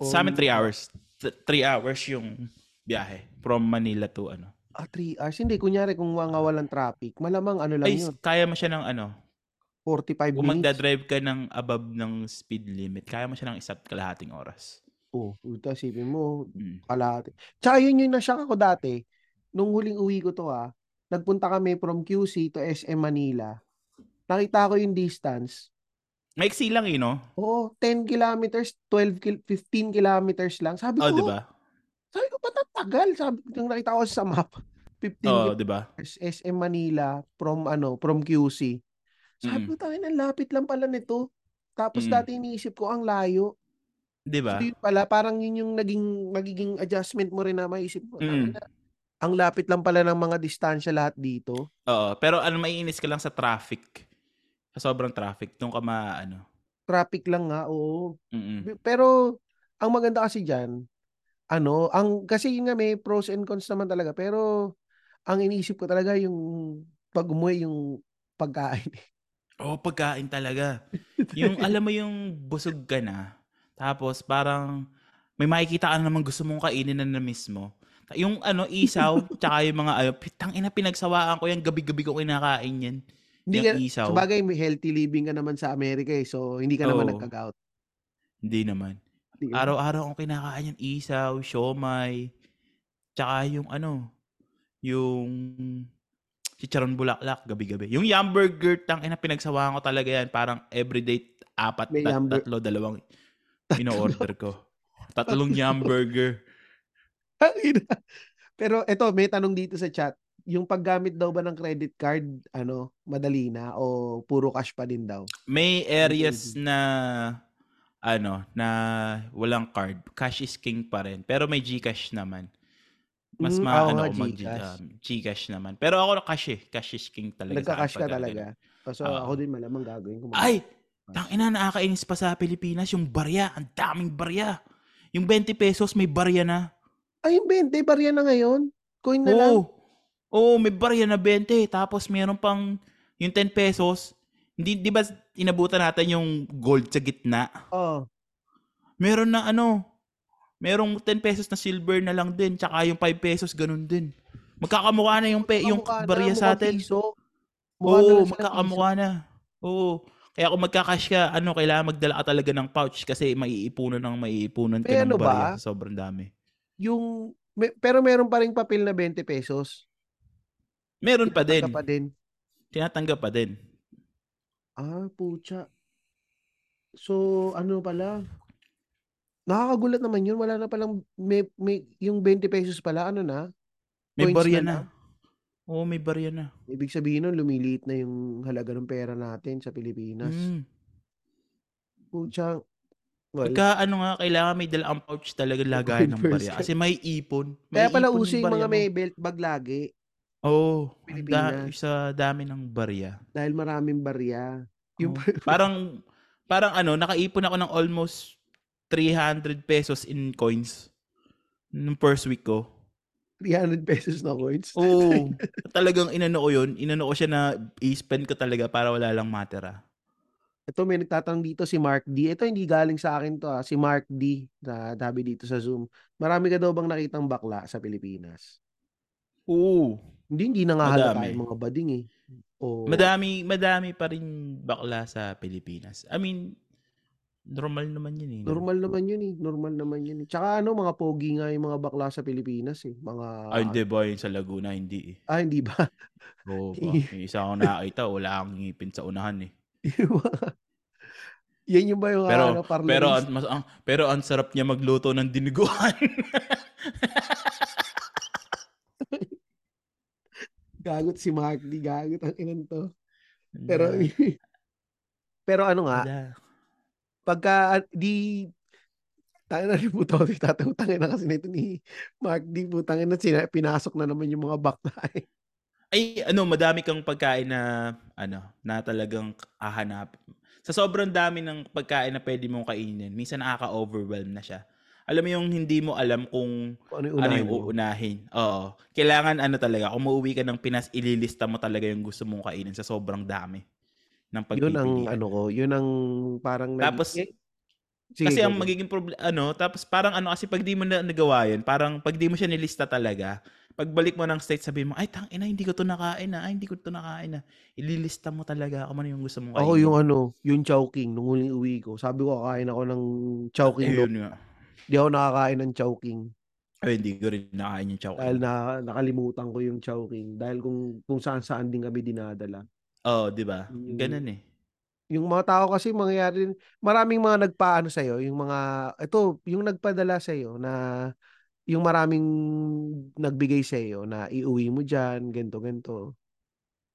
Sa'min From 3 hours. Th 3 hours yung biyahe from Manila to ano. Ah, 3 hours. Hindi, kunyari kung mga walang traffic, malamang ano lang Ay, yun, kaya mo siya ng ano 45 kung minutes. magda-drive ka ng above ng speed limit, kaya mo siya ng isa't kalahating oras. Oh, puta isipin mo, Mm. kalahati. Tsaka yun yung na-shock ako dati, nung huling uwi ko 'to, ah, nagpunta kami from QC to SM Manila. Nakita ko yung distance. Maiksi lang, eh, no? Oo, 10 kilometers, 12 kil 15 kilometers lang. Sabi Oh, 'di ko ba? sabi ko, "Ba't ang tagal?" Sabi ko nakita ko sa map, 15 Oo, 'di ba? SM Manila from ano, from QC. Sabi ko, Mm. "Tangina, ang lapit lang pala nito." Tapos Mm. dati iniisip ko ang layo. 'Di So, ba? yun pala, parang yun yung naging magiging adjustment mo rin na maisip mo, Mm. "Tangina, ang lapit lang pala ng mga distansya lahat dito." Oo, pero ano, maiinis ka lang sa traffic. Sa sobrang traffic, dun ka ma-ano Traffic lang nga, oo. Mm. Pe pero ang maganda kasi diyan, ano, ang kasi yun nga may pros and cons naman talaga, pero ang iniisip ko talaga yung 'pag umuwi yung pagkain. Oo, pagkain talaga. Yung alam mo yung busog ka na, tapos parang may makikita ka na namang gusto mong kainin na na-miss mo. Yung ano, isaw, tsaka yung mga ano, tangina pinagsawaan ko yan, gabi-gabi ko kinakain yan. Hindi Yung ka isaw. sabagay may healthy living ka naman sa Amerika, eh, so hindi ka naman Oo. nagka-gout. Hindi naman. Di ba? Araw-araw akong kinakain yan, isaw, siomai, tsaka yung ano, yung chicharon bulaklak gabi-gabi. Yung yum burger, tangina pinagsawaan ko talaga yan. Parang everyday apat, May tat- yum bur- tatlo, dalawang ino-order ko. Tatlong yum burger. Tangina. Pero eto, may tanong dito sa chat. Yung paggamit daw ba ng credit card, ano, madali na o puro cash pa din daw? May areas na ano, na walang card. Cash is king pa rin. Pero may GCash naman. Mas Mm, ma ako ano mag um, GCash naman. Pero ako cash eh. Cash is king talaga Nagka-cash ka pagka talaga. ganun. O, So Oo. ako din malamang gagawin ko. Ay! Tangina, nakakainis pa sa Pilipinas yung barya. Ang daming barya. Yung 20 pesos may barya na. Ay, yung 20, barya na ngayon. Coin na lang. Oo. Oo, may barya na 20. Tapos meron pang yung 10 pesos. Hindi, di ba inabutan natin yung gold sa gitna? Oh. Meron na ano, merong 10 pesos na silver na lang din. Tsaka yung 5 pesos, ganun din. Magkakamukha na yung, pe, yung na, barya sa atin. piso. Na Oo, ng magkakamukha na. Oo. Kaya kung magkakash ka, ano, kailangan magdala ka talaga ng pouch kasi maiipunan ng maiipunan ka May ng ano barya ba? sobrang dami. Yung, may- pero meron pa rin papel na 20 pesos. Meron pa din. Pa din. Tinatanggap pa din. Ah, pucha. So, ano pala? Nakakagulat naman yun. Wala na palang, may, may, yung 20 pesos pala, ano na? May barya na na. Oo, may barya na. Ibig sabihin nun, lumiliit na yung halaga ng pera natin sa Pilipinas. Mm. Pucha. Well, Pagka ano nga, kailangan may dala ang pouch talaga lagayan ng barya. Kasi may ipon. May kaya pala ipon uso yung mga mo. may belt bag lagi Oo. ang Pilipinas. da- sa dami ng barya. dahil maraming barya. Yung Oo. parang, parang ano, nakaipon ako ng almost 300 pesos in coins nung first week ko. 300 pesos na coins. Oo. talagang inano ko yun. Inano ko siya na i-spend ko talaga para wala lang matira. Ito may nagtatanong dito si Mark D. Ito hindi galing sa akin to ah. Si Mark D. Na dabi dito sa Zoom. Marami ka daw bang nakitang bakla sa Pilipinas? Oo. Hindi, hindi na nga halata Madami. yung mga bading eh. O, Madami, madami pa rin bakla sa Pilipinas. I mean, normal naman yun eh. no? Normal naman yun eh. Normal naman yun eh. Tsaka ano, mga pogi nga yung mga bakla sa Pilipinas eh. Mga... Ah, hindi ba yun sa Laguna? Hindi eh. Ah, hindi ba? Oo ba? Yung isa akong nakakita, wala akong ngipin sa unahan eh. Yan yung ba yung Pero, ano, parlance? pero, ang, mas, ang, pero ang sarap niya magluto ng diniguan. Gagot si Mark D. Gagot ang inan to. Pero, pero ano nga, pagka ah, di tayo na rin puto tatutangin na kasi nito ni Mark D putangin na sina, pinasok na naman yung mga bakla eh. Ay, ano, madami kang pagkain na, ano, na talagang hahanap. Sa sobrang dami ng pagkain na pwede mong kainin, minsan nakaka-overwhelm na siya. Alam mo yung hindi mo alam kung ano yung ano yung uunahin. Oo. Kailangan ano talaga, kung mauwi ka ng Pinas, ililista mo talaga yung gusto mong kainin sa sobrang dami ng Yun ang ano ko, yun ang parang Tapos, eh, sige, kasi ang magiging problem, ano, tapos parang ano, kasi pag di mo na nagawa yun, parang pag di mo siya nilista talaga, pagbalik mo ng state, sabi mo, ay, tang ina, hindi ko to nakain na, ay, hindi ko to nakain na. Ililista mo talaga kung ano yung gusto mong kainin. Ako yung ano, yung Chowking nung huling uwi ko. Sabi ko kakain ako ng Chowking. Ayun do. nga. Di ako nakakain ng Chowking. Ay, hindi ko rin nakain yung chow. Dahil na, nakalimutan ko yung Chowking. Dahil kung, kung saan saan din kami dinadala. Oo, oh, di ba? Yung- Ganun eh. Yung mga tao kasi mangyayari, maraming mga nagpaano sa'yo, yung mga, ito, yung nagpadala sa'yo na, yung maraming nagbigay sa'yo na iuwi mo dyan, ganto ganto.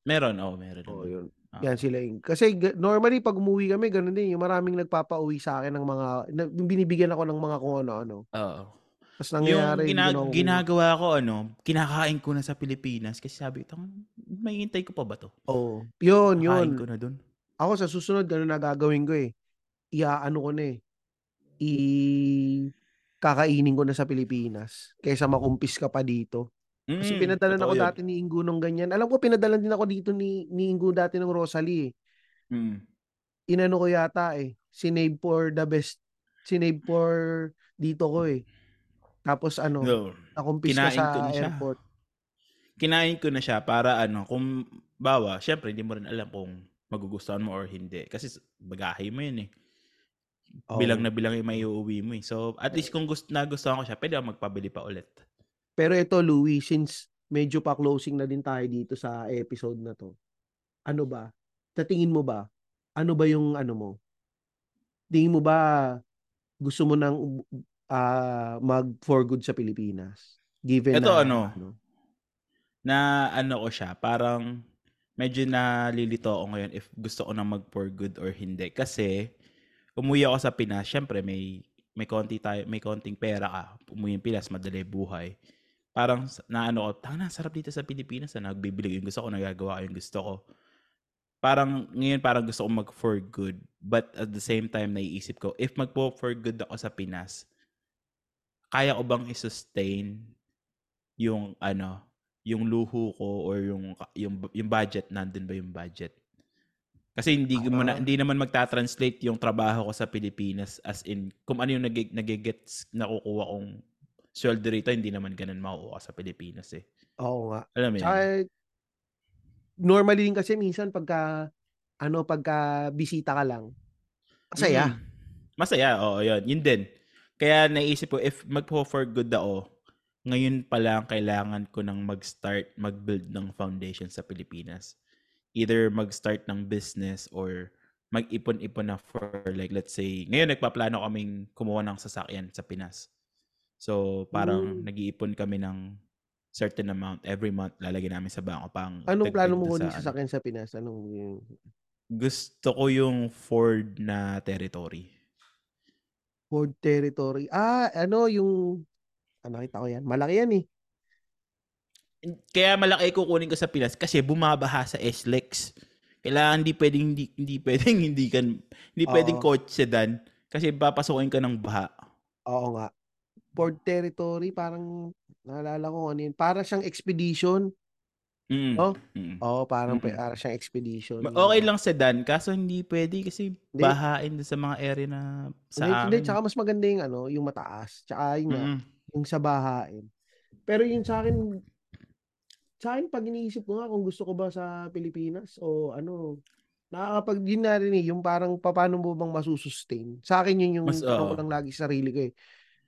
Meron, oh, meron. Naman. yun. Ah. Yan sila yung, kasi normally pag umuwi kami, ganun din, yung maraming nagpapauwi sa akin ng mga, na, yung binibigyan ako ng mga kung ano-ano. Oo. Tapos Yung nangyayari, gina- hindi ko na- ginagawa ko, ano, kinakain ko na sa Pilipinas kasi sabi, tang, may hintay ko pa ba to? Oo. Yun, yun. Kakain ko na dun. Ako sa susunod, ganun na gagawin ko eh. Iaano ko na eh. I kakainin ko na sa Pilipinas kaysa makumpis ka pa dito. Kasi Mm, pinadalan totoo ako yun. dati ni Ingo nung ganyan. Alam ko pinadalan din ako dito ni, ni Ingo dati ng Rosalie. eh. Mm. Inano ko yata eh. Sinave for the best. Sinave for dito ko eh. Tapos ano, No. nakumpis ka sa ko na siya. airport. Kinain ko na siya para ano, kung bawa, syempre hindi mo rin alam kung magugustuhan mo or hindi. Kasi bagahe mo yun eh. bilang Oo. na bilang yung maiuuwi mo, eh. So, at least kung gus nagustuhan ko siya, puwede akong magpabili pa ulit. Pero ito Louie, since medyo pa-closing na din tayo dito sa episode na 'to. Ano ba, sa tingin mo ba, ano ba yung ano mo tingin mo ba, gusto mo ng, ah, mag for good sa Pilipinas? Given Eto na ano ano na ano ko siya, parang medyo nalilito ako ngayon if gusto ko na mag for good or hindi. Kasi umuwi ako sa Pinas, siyempre may may konti tayo may konting pera ka, umuwi ng Pinas madali buhay. Parang naano ko, "Tangina ang sarap dito sa Pilipinas, ah, nagbibili yung gusto ko, nagagawa ko yung gusto ko." Parang ngayon parang gusto kong mag for good, but at the same time naiisip ko, if magpo for good ako sa Pinas kaya ko bang i-sustain yung ano, yung luho ko or yung yung yung budget, nandun ba yung budget? Kasi hindi mo na Ah. hindi naman magta-translate yung trabaho ko sa Pilipinas as in kung ano yung nage nage-gets nakukuha kong sweldo rito, hindi naman gano'n makukuha sa Pilipinas, eh. Oo nga. Alam mo Tsaka yun? normally din kasi minsan pagka ano, pagka bisita ka lang, masaya. Mm. Masaya, oo, yun. Yun din. Kaya naisip ko if magpo for good ako, ngayon pa lang kailangan ko ng mag-start mag-build ng foundation sa Pilipinas. Either mag-start ng business or mag-ipon-ipon na for like let's say, ngayon nagpaplano kaming kumuha ng sasakyan sa Pinas. So, parang Hmm. nag-iipon kami ng certain amount every month lalagyan namin sa bangko pang Anong plano mo dun kuning sa ano. sasakyan sa Pinas? Anong yung Gusto ko yung Ford na Territory. Ford Territory. Ah, ano yung ah, nakita ko yan, malaki yan, eh. Kaya malaki kukunin ko sa Pinas kasi bumabaha sa SLEX. Kailangan hindi puwedeng hindi hindi puwedeng hindi kan hindi puwedeng Oo. coach sedan kasi papasukin ka ng baha. Oo nga. Ford Territory parang naalala ko ano yun, para siyang Expedition. Mm, Oh? mm. Oo, parang Mm. para siyang Expedition. Ma okey lang sedan kaso hindi puwede kasi Hindi. bahain sa mga area na sa Hindi, hindi, amin. tsaka mas maganda yung ano, yung mataas. Tsaka yun nga, Mm. yung sa bahain. Pero yung sa'kin sa'kin 'pag iniisip ko nga kung gusto ko ba sa Pilipinas o ano, nakakapag yun nga rin, eh, yung parang papaano mo bang masu-sustain. Sa'kin yun yung Mas ko oo. lang lagi sa sarili ko, eh,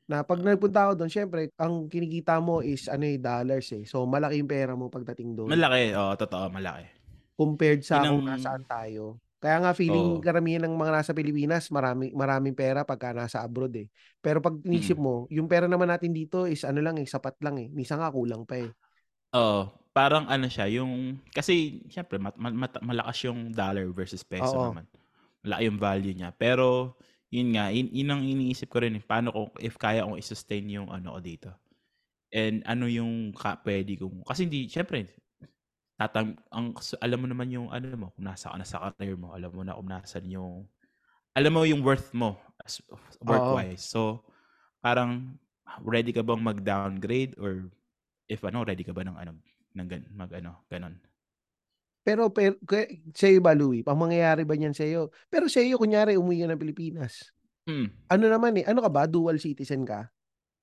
na 'pag nagpunta ako dun siyempre ang kinikita mo is ano, eh, dollars, eh. So, malaki yung pera mo pagdating dun. Malaki, oo, totoo malaki. Compared sa Yun ang kung nasaan tayo. Kaya nga feeling Oo. karamihan ng mga nasa Pilipinas marami maraming pera pagka nasa abroad, eh. Pero 'pag inisip Mm. mo, yung pera naman natin dito is ano lang, eh, sapat lang, eh. Minsan nga kulang pa, eh. Oo, parang ano siya yung kasi siyempre mat ma mata malakas yung dollar versus peso Oo. naman. Malaki yung value niya. Pero yun nga, yun yun ang iniisip ko rin, eh, paano ko if kaya kong i-sustain yung ano ko dito. And ano yung ka puwede kong kasi hindi siyempre tatam ang alam mo naman yung ano mo, kung nasa ka na sa career mo, alam mo na kung nasaan yung alam mo yung worth mo as Oo. work-wise. So, parang ready ka bang mag-downgrade or if ano, ready ka ba ng ano, ng gan mag-ano, gano'n? Pero per ke sa'yo ba Louie, ang mangyayari ba niyan sa'yo pero sa'yo kunyari umuwi ka ng Pilipinas, Mm. ano naman, eh, ano ka ba, dual citizen ka?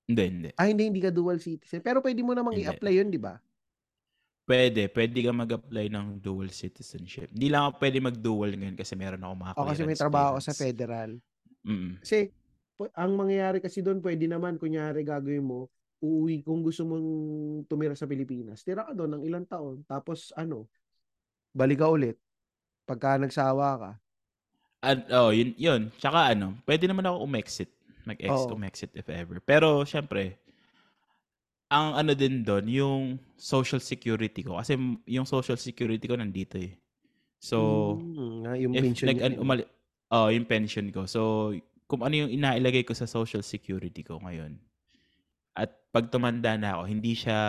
Hindi, hindi. Ah, hindi, hindi ka dual citizen. Pero puwede mo namang Hindi. i-apply yun, 'di ba? Puwede, puwede kang mag-apply ng dual citizenship. Hindi lang ako puwede mag-dual ngayon kasi meron akong mga Oo, kasi may trabaho ka sa federal. Mm. Kasi ang mangyayari kasi dun puwede naman kunyari gagawin mo, uuwi kung gusto mong tumira sa Pilipinas, tira ka dun ng ilang taon tapos ano, balik ka ulit pagka nagsawa ka. At oo, yun yun. Tsaka ano, puwede naman ako umexit, mag-ex Oo. umexit if ever. Pero siyempre ang ano din dun, yung social security ko kasi yung social security ko nandito, eh. So, ah, yung if pensyon nag 'no? umali oo, yung pension ko. So, kung ano yung inailagay ko sa social security ko ngayon at 'pag tumanda na ako, hindi siya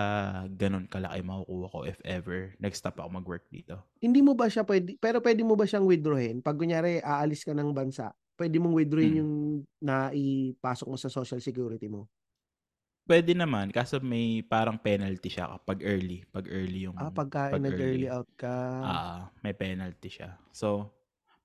gano'n kalaki makukuha ko if ever nag-stop ako mag-work dito. Hindi mo ba siya puwede pero puwede mo ba siyang withdrawhin 'pag kunyari aalis ka ng bansa, puwede mong withdrawhin Hmm. yung naipasok mo sa social security mo? Puwede naman kaso may parang penalty siya kapag early, 'pag early yung Ah, pagka 'pag nag-early early. out ka. Oo, may penalty siya. So,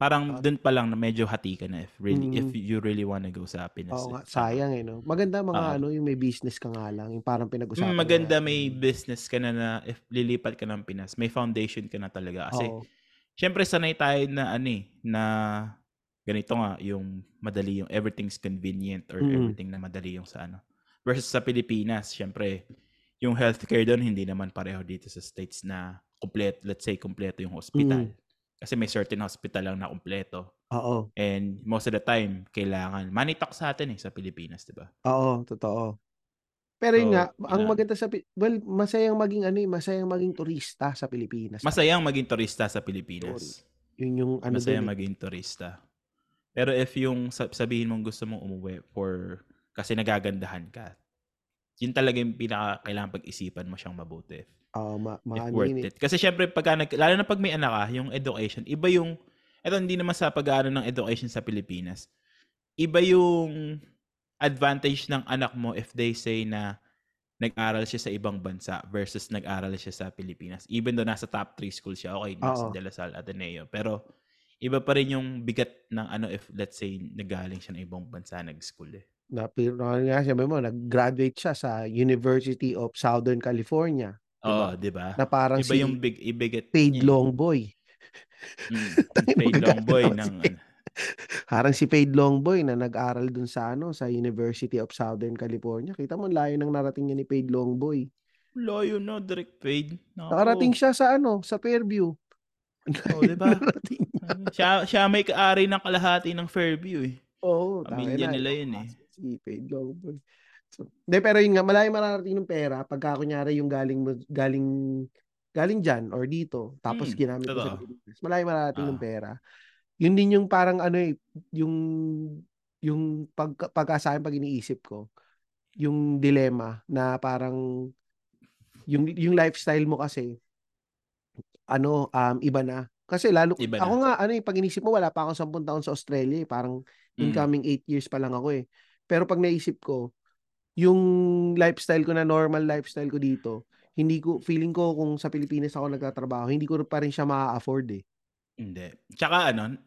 parang Ah. dun pa lang na medyo hati ka na if really if Mm. you really wanna go sa Pinas, Oo eh, nga, ano. sayang, eh, 'no? Maganda mga Oo. ano, yung may business ka nga lang, yung parang Hmm, pinag-usapan maganda natin. may business ka na na if lilipat ka ng Pinas, may foundation ka na talaga kasi Oo. siyempre sanay tayo na ano, eh, na ganito nga, yung madali yung everything's convenient or Mm. everything na madali yung sa ano. Versus sa Pilipinas, syempre, yung healthcare doon hindi naman pareho dito sa states na complete, let's say, kompleto yung hospital. Kasi may certain hospital lang na kompleto. Oo. And most of the time, kailangan, money talk sa atin eh, sa Pilipinas, di ba? Oo, totoo. Pero yun So, nga, ang kailangan- maganda sa, well, masayang maging ano eh, masayang maging turista sa Pilipinas. Masayang maging turista sa Pilipinas. Yun yung ano Masayang doon eh. maging turista. Pero if yung sab- sabihin mong gusto mong umuwi for kasi nagagandahan ka, yun talaga yung pinaka kailangan pag-isipan mo siyang mabuti. Oo, ma, If maano worth eh. it. Kasi syempre, pagka nag, lalo na pag may anak ka, yung education, iba yung, eto hindi naman sa pag ng education sa Pilipinas, iba yung advantage ng anak mo if they say na nag-aral siya sa ibang bansa versus nag-aral siya sa Pilipinas. Even though nasa top 3 school siya, okay, nasa Oo. De La Salle, Ateneo. Pero, iba pa rin yung bigat ng ano if let's say nagaling siya ng ibang bansa nag-school eh. Na, pero ano nga, sabi mo, nag-graduate siya sa University of Southern California. Oo, Diba? di ba? Na parang Iba si yung big ibigat paid eh. long boy. Mm, paid long boy ng si- ano. Parang si paid long boy na nag-aral dun sa ano sa University of Southern California. Kita mo, layo ng narating niya ni paid long boy. Layo no, direct paid. Nako. Nakarating siya sa ano, sa Fairview. Oh, di ba? Siya, siya may kaari ng kalahati ng Fairview eh. Oo, Pamilya tangina, nila ibang yun eh. Si paid long de, pero yun nga, malayo mararating ng pera pagka kunyari yung galing mo- galing galing dyan or dito tapos Mm, ginamit mo sa. Pilipinas. Malayo mararating ng Ah. pera. Yun din yung parang ano eh, yung yung pag pagka sa akin pag iniisip ko, yung dilema na parang yung yung lifestyle mo kasi ano um iba na. Kasi lalo Iba na. ako nga ano eh pag inisip mo wala pa akong 10 taon sa Australia eh, parang Mm. incoming 8 years pa lang ako eh. Pero pag naisip ko, yung lifestyle ko na normal lifestyle ko dito, hindi ko feeling ko kung sa Pilipinas ako nagtatrabaho, hindi ko pa rin siya ma-afford eh. Hindi. Tsaka ano,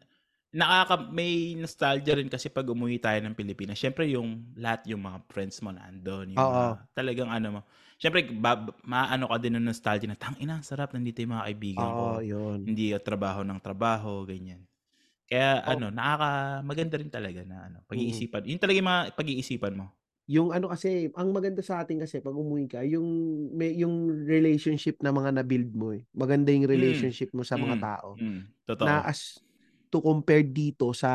nakaka may nostalgia rin kasi pag umuwi tayo ng Pilipinas. Syempre yung lahat yung mga friends mo nandoon, yung Oo. mga, talagang ano mo. Syempre ba, maano ka din ng nostalgia na tang ina, sarap nandito yung mga kaibigan ko. Oo, yun. Hindi yung trabaho ng trabaho, ganyan. Kaya Oh. ano, nakaka maganda rin talaga na ano, pag-iisipan. Yun talaga yung mga pag-iisipan mo. Yung ano kasi, ang maganda sa atin kasi pag umuwi ka, yung may yung relationship na mga na-build mo eh. Maganda yung relationship mo sa mga Mm. tao. Mm, totoo. Na as to compare dito sa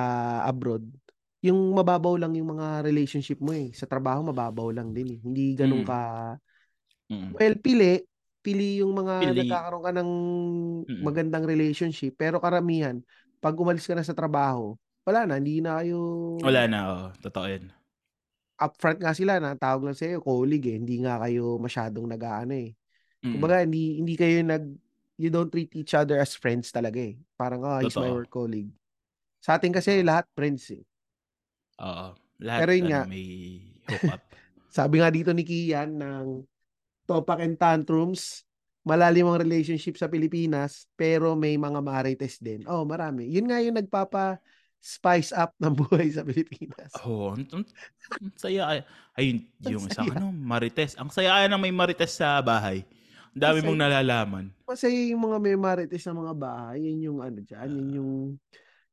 abroad, yung mababaw lang yung mga relationship mo eh. Sa trabaho mababaw lang din eh. Hindi ganun Mm. ka Mm. well, pili, pili yung mga Pili. nagkakaroon ka ng Mm. magandang relationship, pero karamihan pag umalis ka na sa trabaho, wala na, hindi na kayo Wala na, oh. Totoo yun. Upfront nga sila na tawag lang sa'yo, colleague eh. Hindi nga kayo masyadong nag-ano eh. Mm. Kumbaga, hindi, hindi kayo nag, you don't treat each other as friends talaga eh. Parang, oh, he's my work colleague. Sa atin kasi, lahat friends eh. Oo. Lahat Pero yun ano, nga. may hook up. Sabi nga dito ni Kian ng Topak and Tantrums, malalim ang relationship sa Pilipinas, pero may mga marites din. Oh, marami. Yun nga yung nagpapa spice up ng buhay sa Pilipinas. Oo, oh, ang, ang, ang saya. Ay, ayun, Ang yung isang saya. ano, marites. Ang saya na may marites sa bahay. Ang dami mong nalalaman. Masaya yung mga may marites na mga bahay. Yan yung ano dyan. Yan yung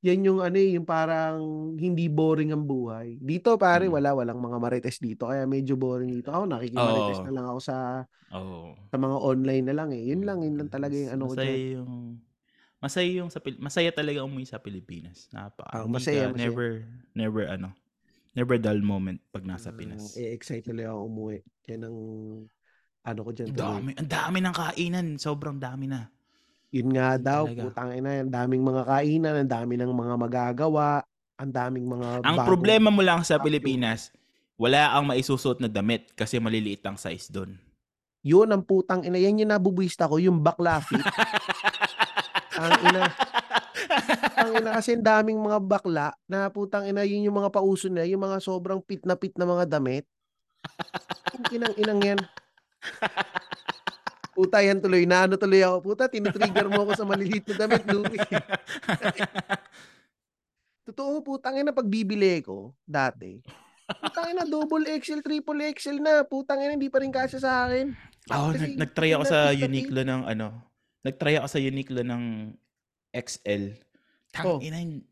yan yung ano eh, yung parang hindi boring ang buhay. Dito pare, Mm. wala, walang mga marites dito. Kaya medyo boring dito. Ako, nakikimarites Oo. na lang ako sa Oo. sa mga online na lang eh. Yun lang, yun lang talaga yung ano ko dyan. yung masaya yung sa masaya talaga umuwi sa Pilipinas. Napaka. Hindi masaya, ka- masaya. never never ano. Never dull moment pag nasa Ah, Pinas. eh, excited tuloy ako umuwi. Yan ang ano ko Ang tuloy. dami, ang dami ng kainan. Sobrang dami na. Yun nga daw, talaga. putang ina, ang daming mga kainan, ang dami ng mga magagawa, ang daming mga Ang problema mo lang sa. Pilipinas, wala kang maisusot na damit kasi maliliit ang size doon. Yun ang putang ina. Yan yung nabubuista ko, yung bakla fit. ang ina. Ang ina kasi ang daming mga bakla na putang ina yun yung mga pauso na, yung mga sobrang pit na pit na mga damit. Yung inang inang yan. Puta yan tuloy, na ano tuloy ako. Puta, tinitrigger mo ako sa maliliit na damit, Louie. Totoo, putang ina, pag bibili ko, dati, putang ina, double XL, triple XL na, putang ina, hindi pa rin kasya sa akin. Oh, nag- nag-try ako sa Uniqlo ng ano. Nag-try ako sa Uniqlo ng XL. Oh. Tang ina, yun.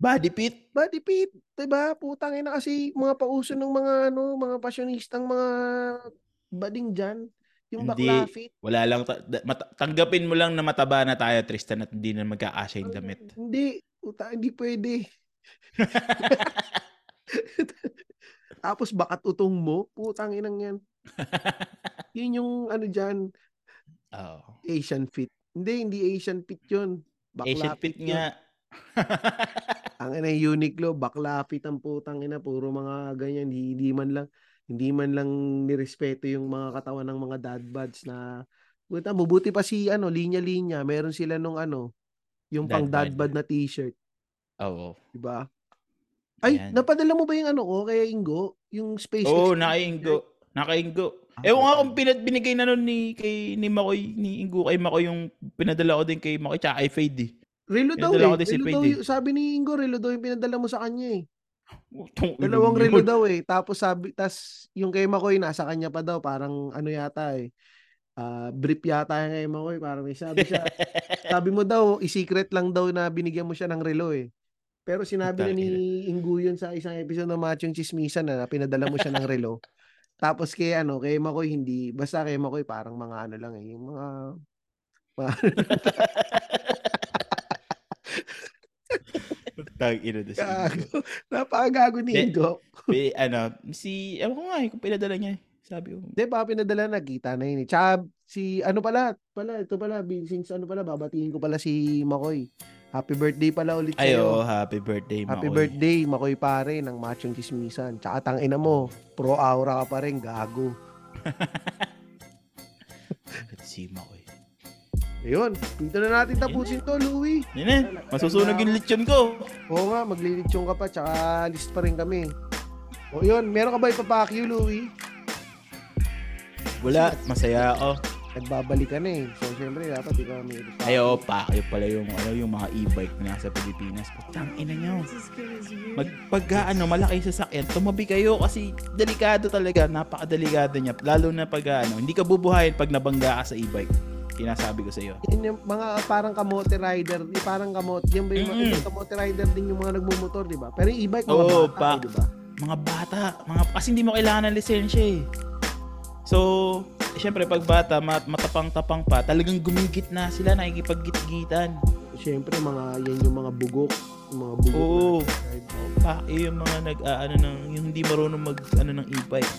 Body fit. Body fit, 'di ba? Putang ina kasi mga pauso ng mga ano, mga pasyonistang mga bading diyan, yung Hindi. bakla fit. Wala lang. Ta- da- mat- tanggapin mo lang na mataba na tayo, Tristan, at hindi na magkakasya yung damit. Hindi, puta, hindi pwede. Tapos bakat utong mo, putang inang yan. Yun yung ano diyan, Oo. Asian fit. Hindi, hindi Asian fit 'yun. Bakla Asian fit yun. nga. Ang ina Uniqlo, bakla fit ang putang ina, puro mga ganyan, hindi, hindi man lang hindi man lang nirespeto yung mga katawan ng mga dad buds na Buta, mabuti pa si ano, linya-linya, meron sila nung ano, yung pang Dad dad bod. bod na t-shirt, Oo. di ba? Ay, Ayan. napadala mo ba yung ano ko kay Ingo? Yung SpaceX? Oo, na nakaingo. Nakaingo. Ah, Ewan nga kung pinad, binigay na nun ni, kay, ni Makoy, ni Ingo kay Makoy yung pinadala ko din kay Makoy tsaka kay Fade eh. Relo daw eh. si Relo daw, eh. yung- sabi ni Ingo, relo daw yung pinadala mo sa kanya eh. Dalawang relo daw eh. Tapos sabi, tas yung kay Makoy nasa kanya pa daw, parang ano yata eh. Ah, brief yata yung kay Makoy, parang may sabi siya. sabi mo daw, i-secret lang daw na binigyan mo siya ng relo eh. Pero sinabi na ni Ingo yun sa isang episode ng Machong Chismisan na pinadala mo siya ng relo. Tapos kay ano, kay Makoy hindi, basta kay Makoy parang mga ano lang eh, yung mga Tag ina na si gago. Napakagago ni Ingo. Pi- ano, si, ewan ko nga eh, kung pinadala niya eh. Sabi ko. Hindi, baka pinadala nakita na yun. eh. Tsaka si ano pala, pala ito pala, since ano pala, babatiin ko pala si Makoy. Happy birthday pala ulit Ay, sa'yo. happy birthday, Happy Makoy. birthday, Makoy pare ng Machong Chismisan. Tsaka tangina mo, pro aura ka pa rin, gago. Si Makoy. Ayun, dito na natin tapusin to, Louie. Yun eh, masusunog yung lechon ko. Oo nga, maglilitsyon ka pa, tsaka list pa rin kami. O yun, meron ka ba ipapakyo, Louie? Wala, masaya ako. Nagbabalik ka na eh. So, syempre, dapat ikaw may ipapakyo. Ay, oo, pa, kayo pala yung, ano, yung mga e-bike na nasa Pilipinas. Putang ina nyo. Mag, pag ano, malaki sa sakyan, tumabi kayo kasi delikado talaga, napakadelikado niya. Lalo na pag ano, hindi ka bubuhayin pag nabangga ka sa e-bike. Sinasabi ko sa iyo. Yun yung mga parang kamote rider, parang kamote, yung yung kamote rider din yung mga nagmumotor, di ba? Pero yung e-bike, mga Oo, bata, pa. eh, di ba? Mga bata, mga kasi hindi mo kailangan ng lisensya eh. So, syempre pag bata, mat- matapang-tapang pa, talagang gumigit na sila, nakikipag-git-gitan. Siyempre, mga, yan yung mga bugok, yung mga bugok. Oo. na. Pa, eh, yung mga nag, ah, ano, ng, yung hindi marunong mag, ano, ng e-bike.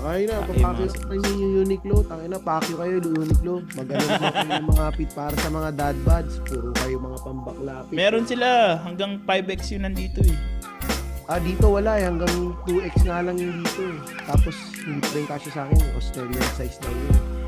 Saka yun na, papakyo yung sa inyo yung Uniqlo, tangina, pakyo kayo, Uniqlo. Mag-ano naman kayo ng mga pit para sa mga dad buds, puro kayo mga pambakla pit. Meron sila, hanggang 5X yun nandito eh. Ah, dito wala eh, hanggang 2X nga lang yung dito eh. Tapos, hindi pa rin kasya sa akin, Australian size na yun.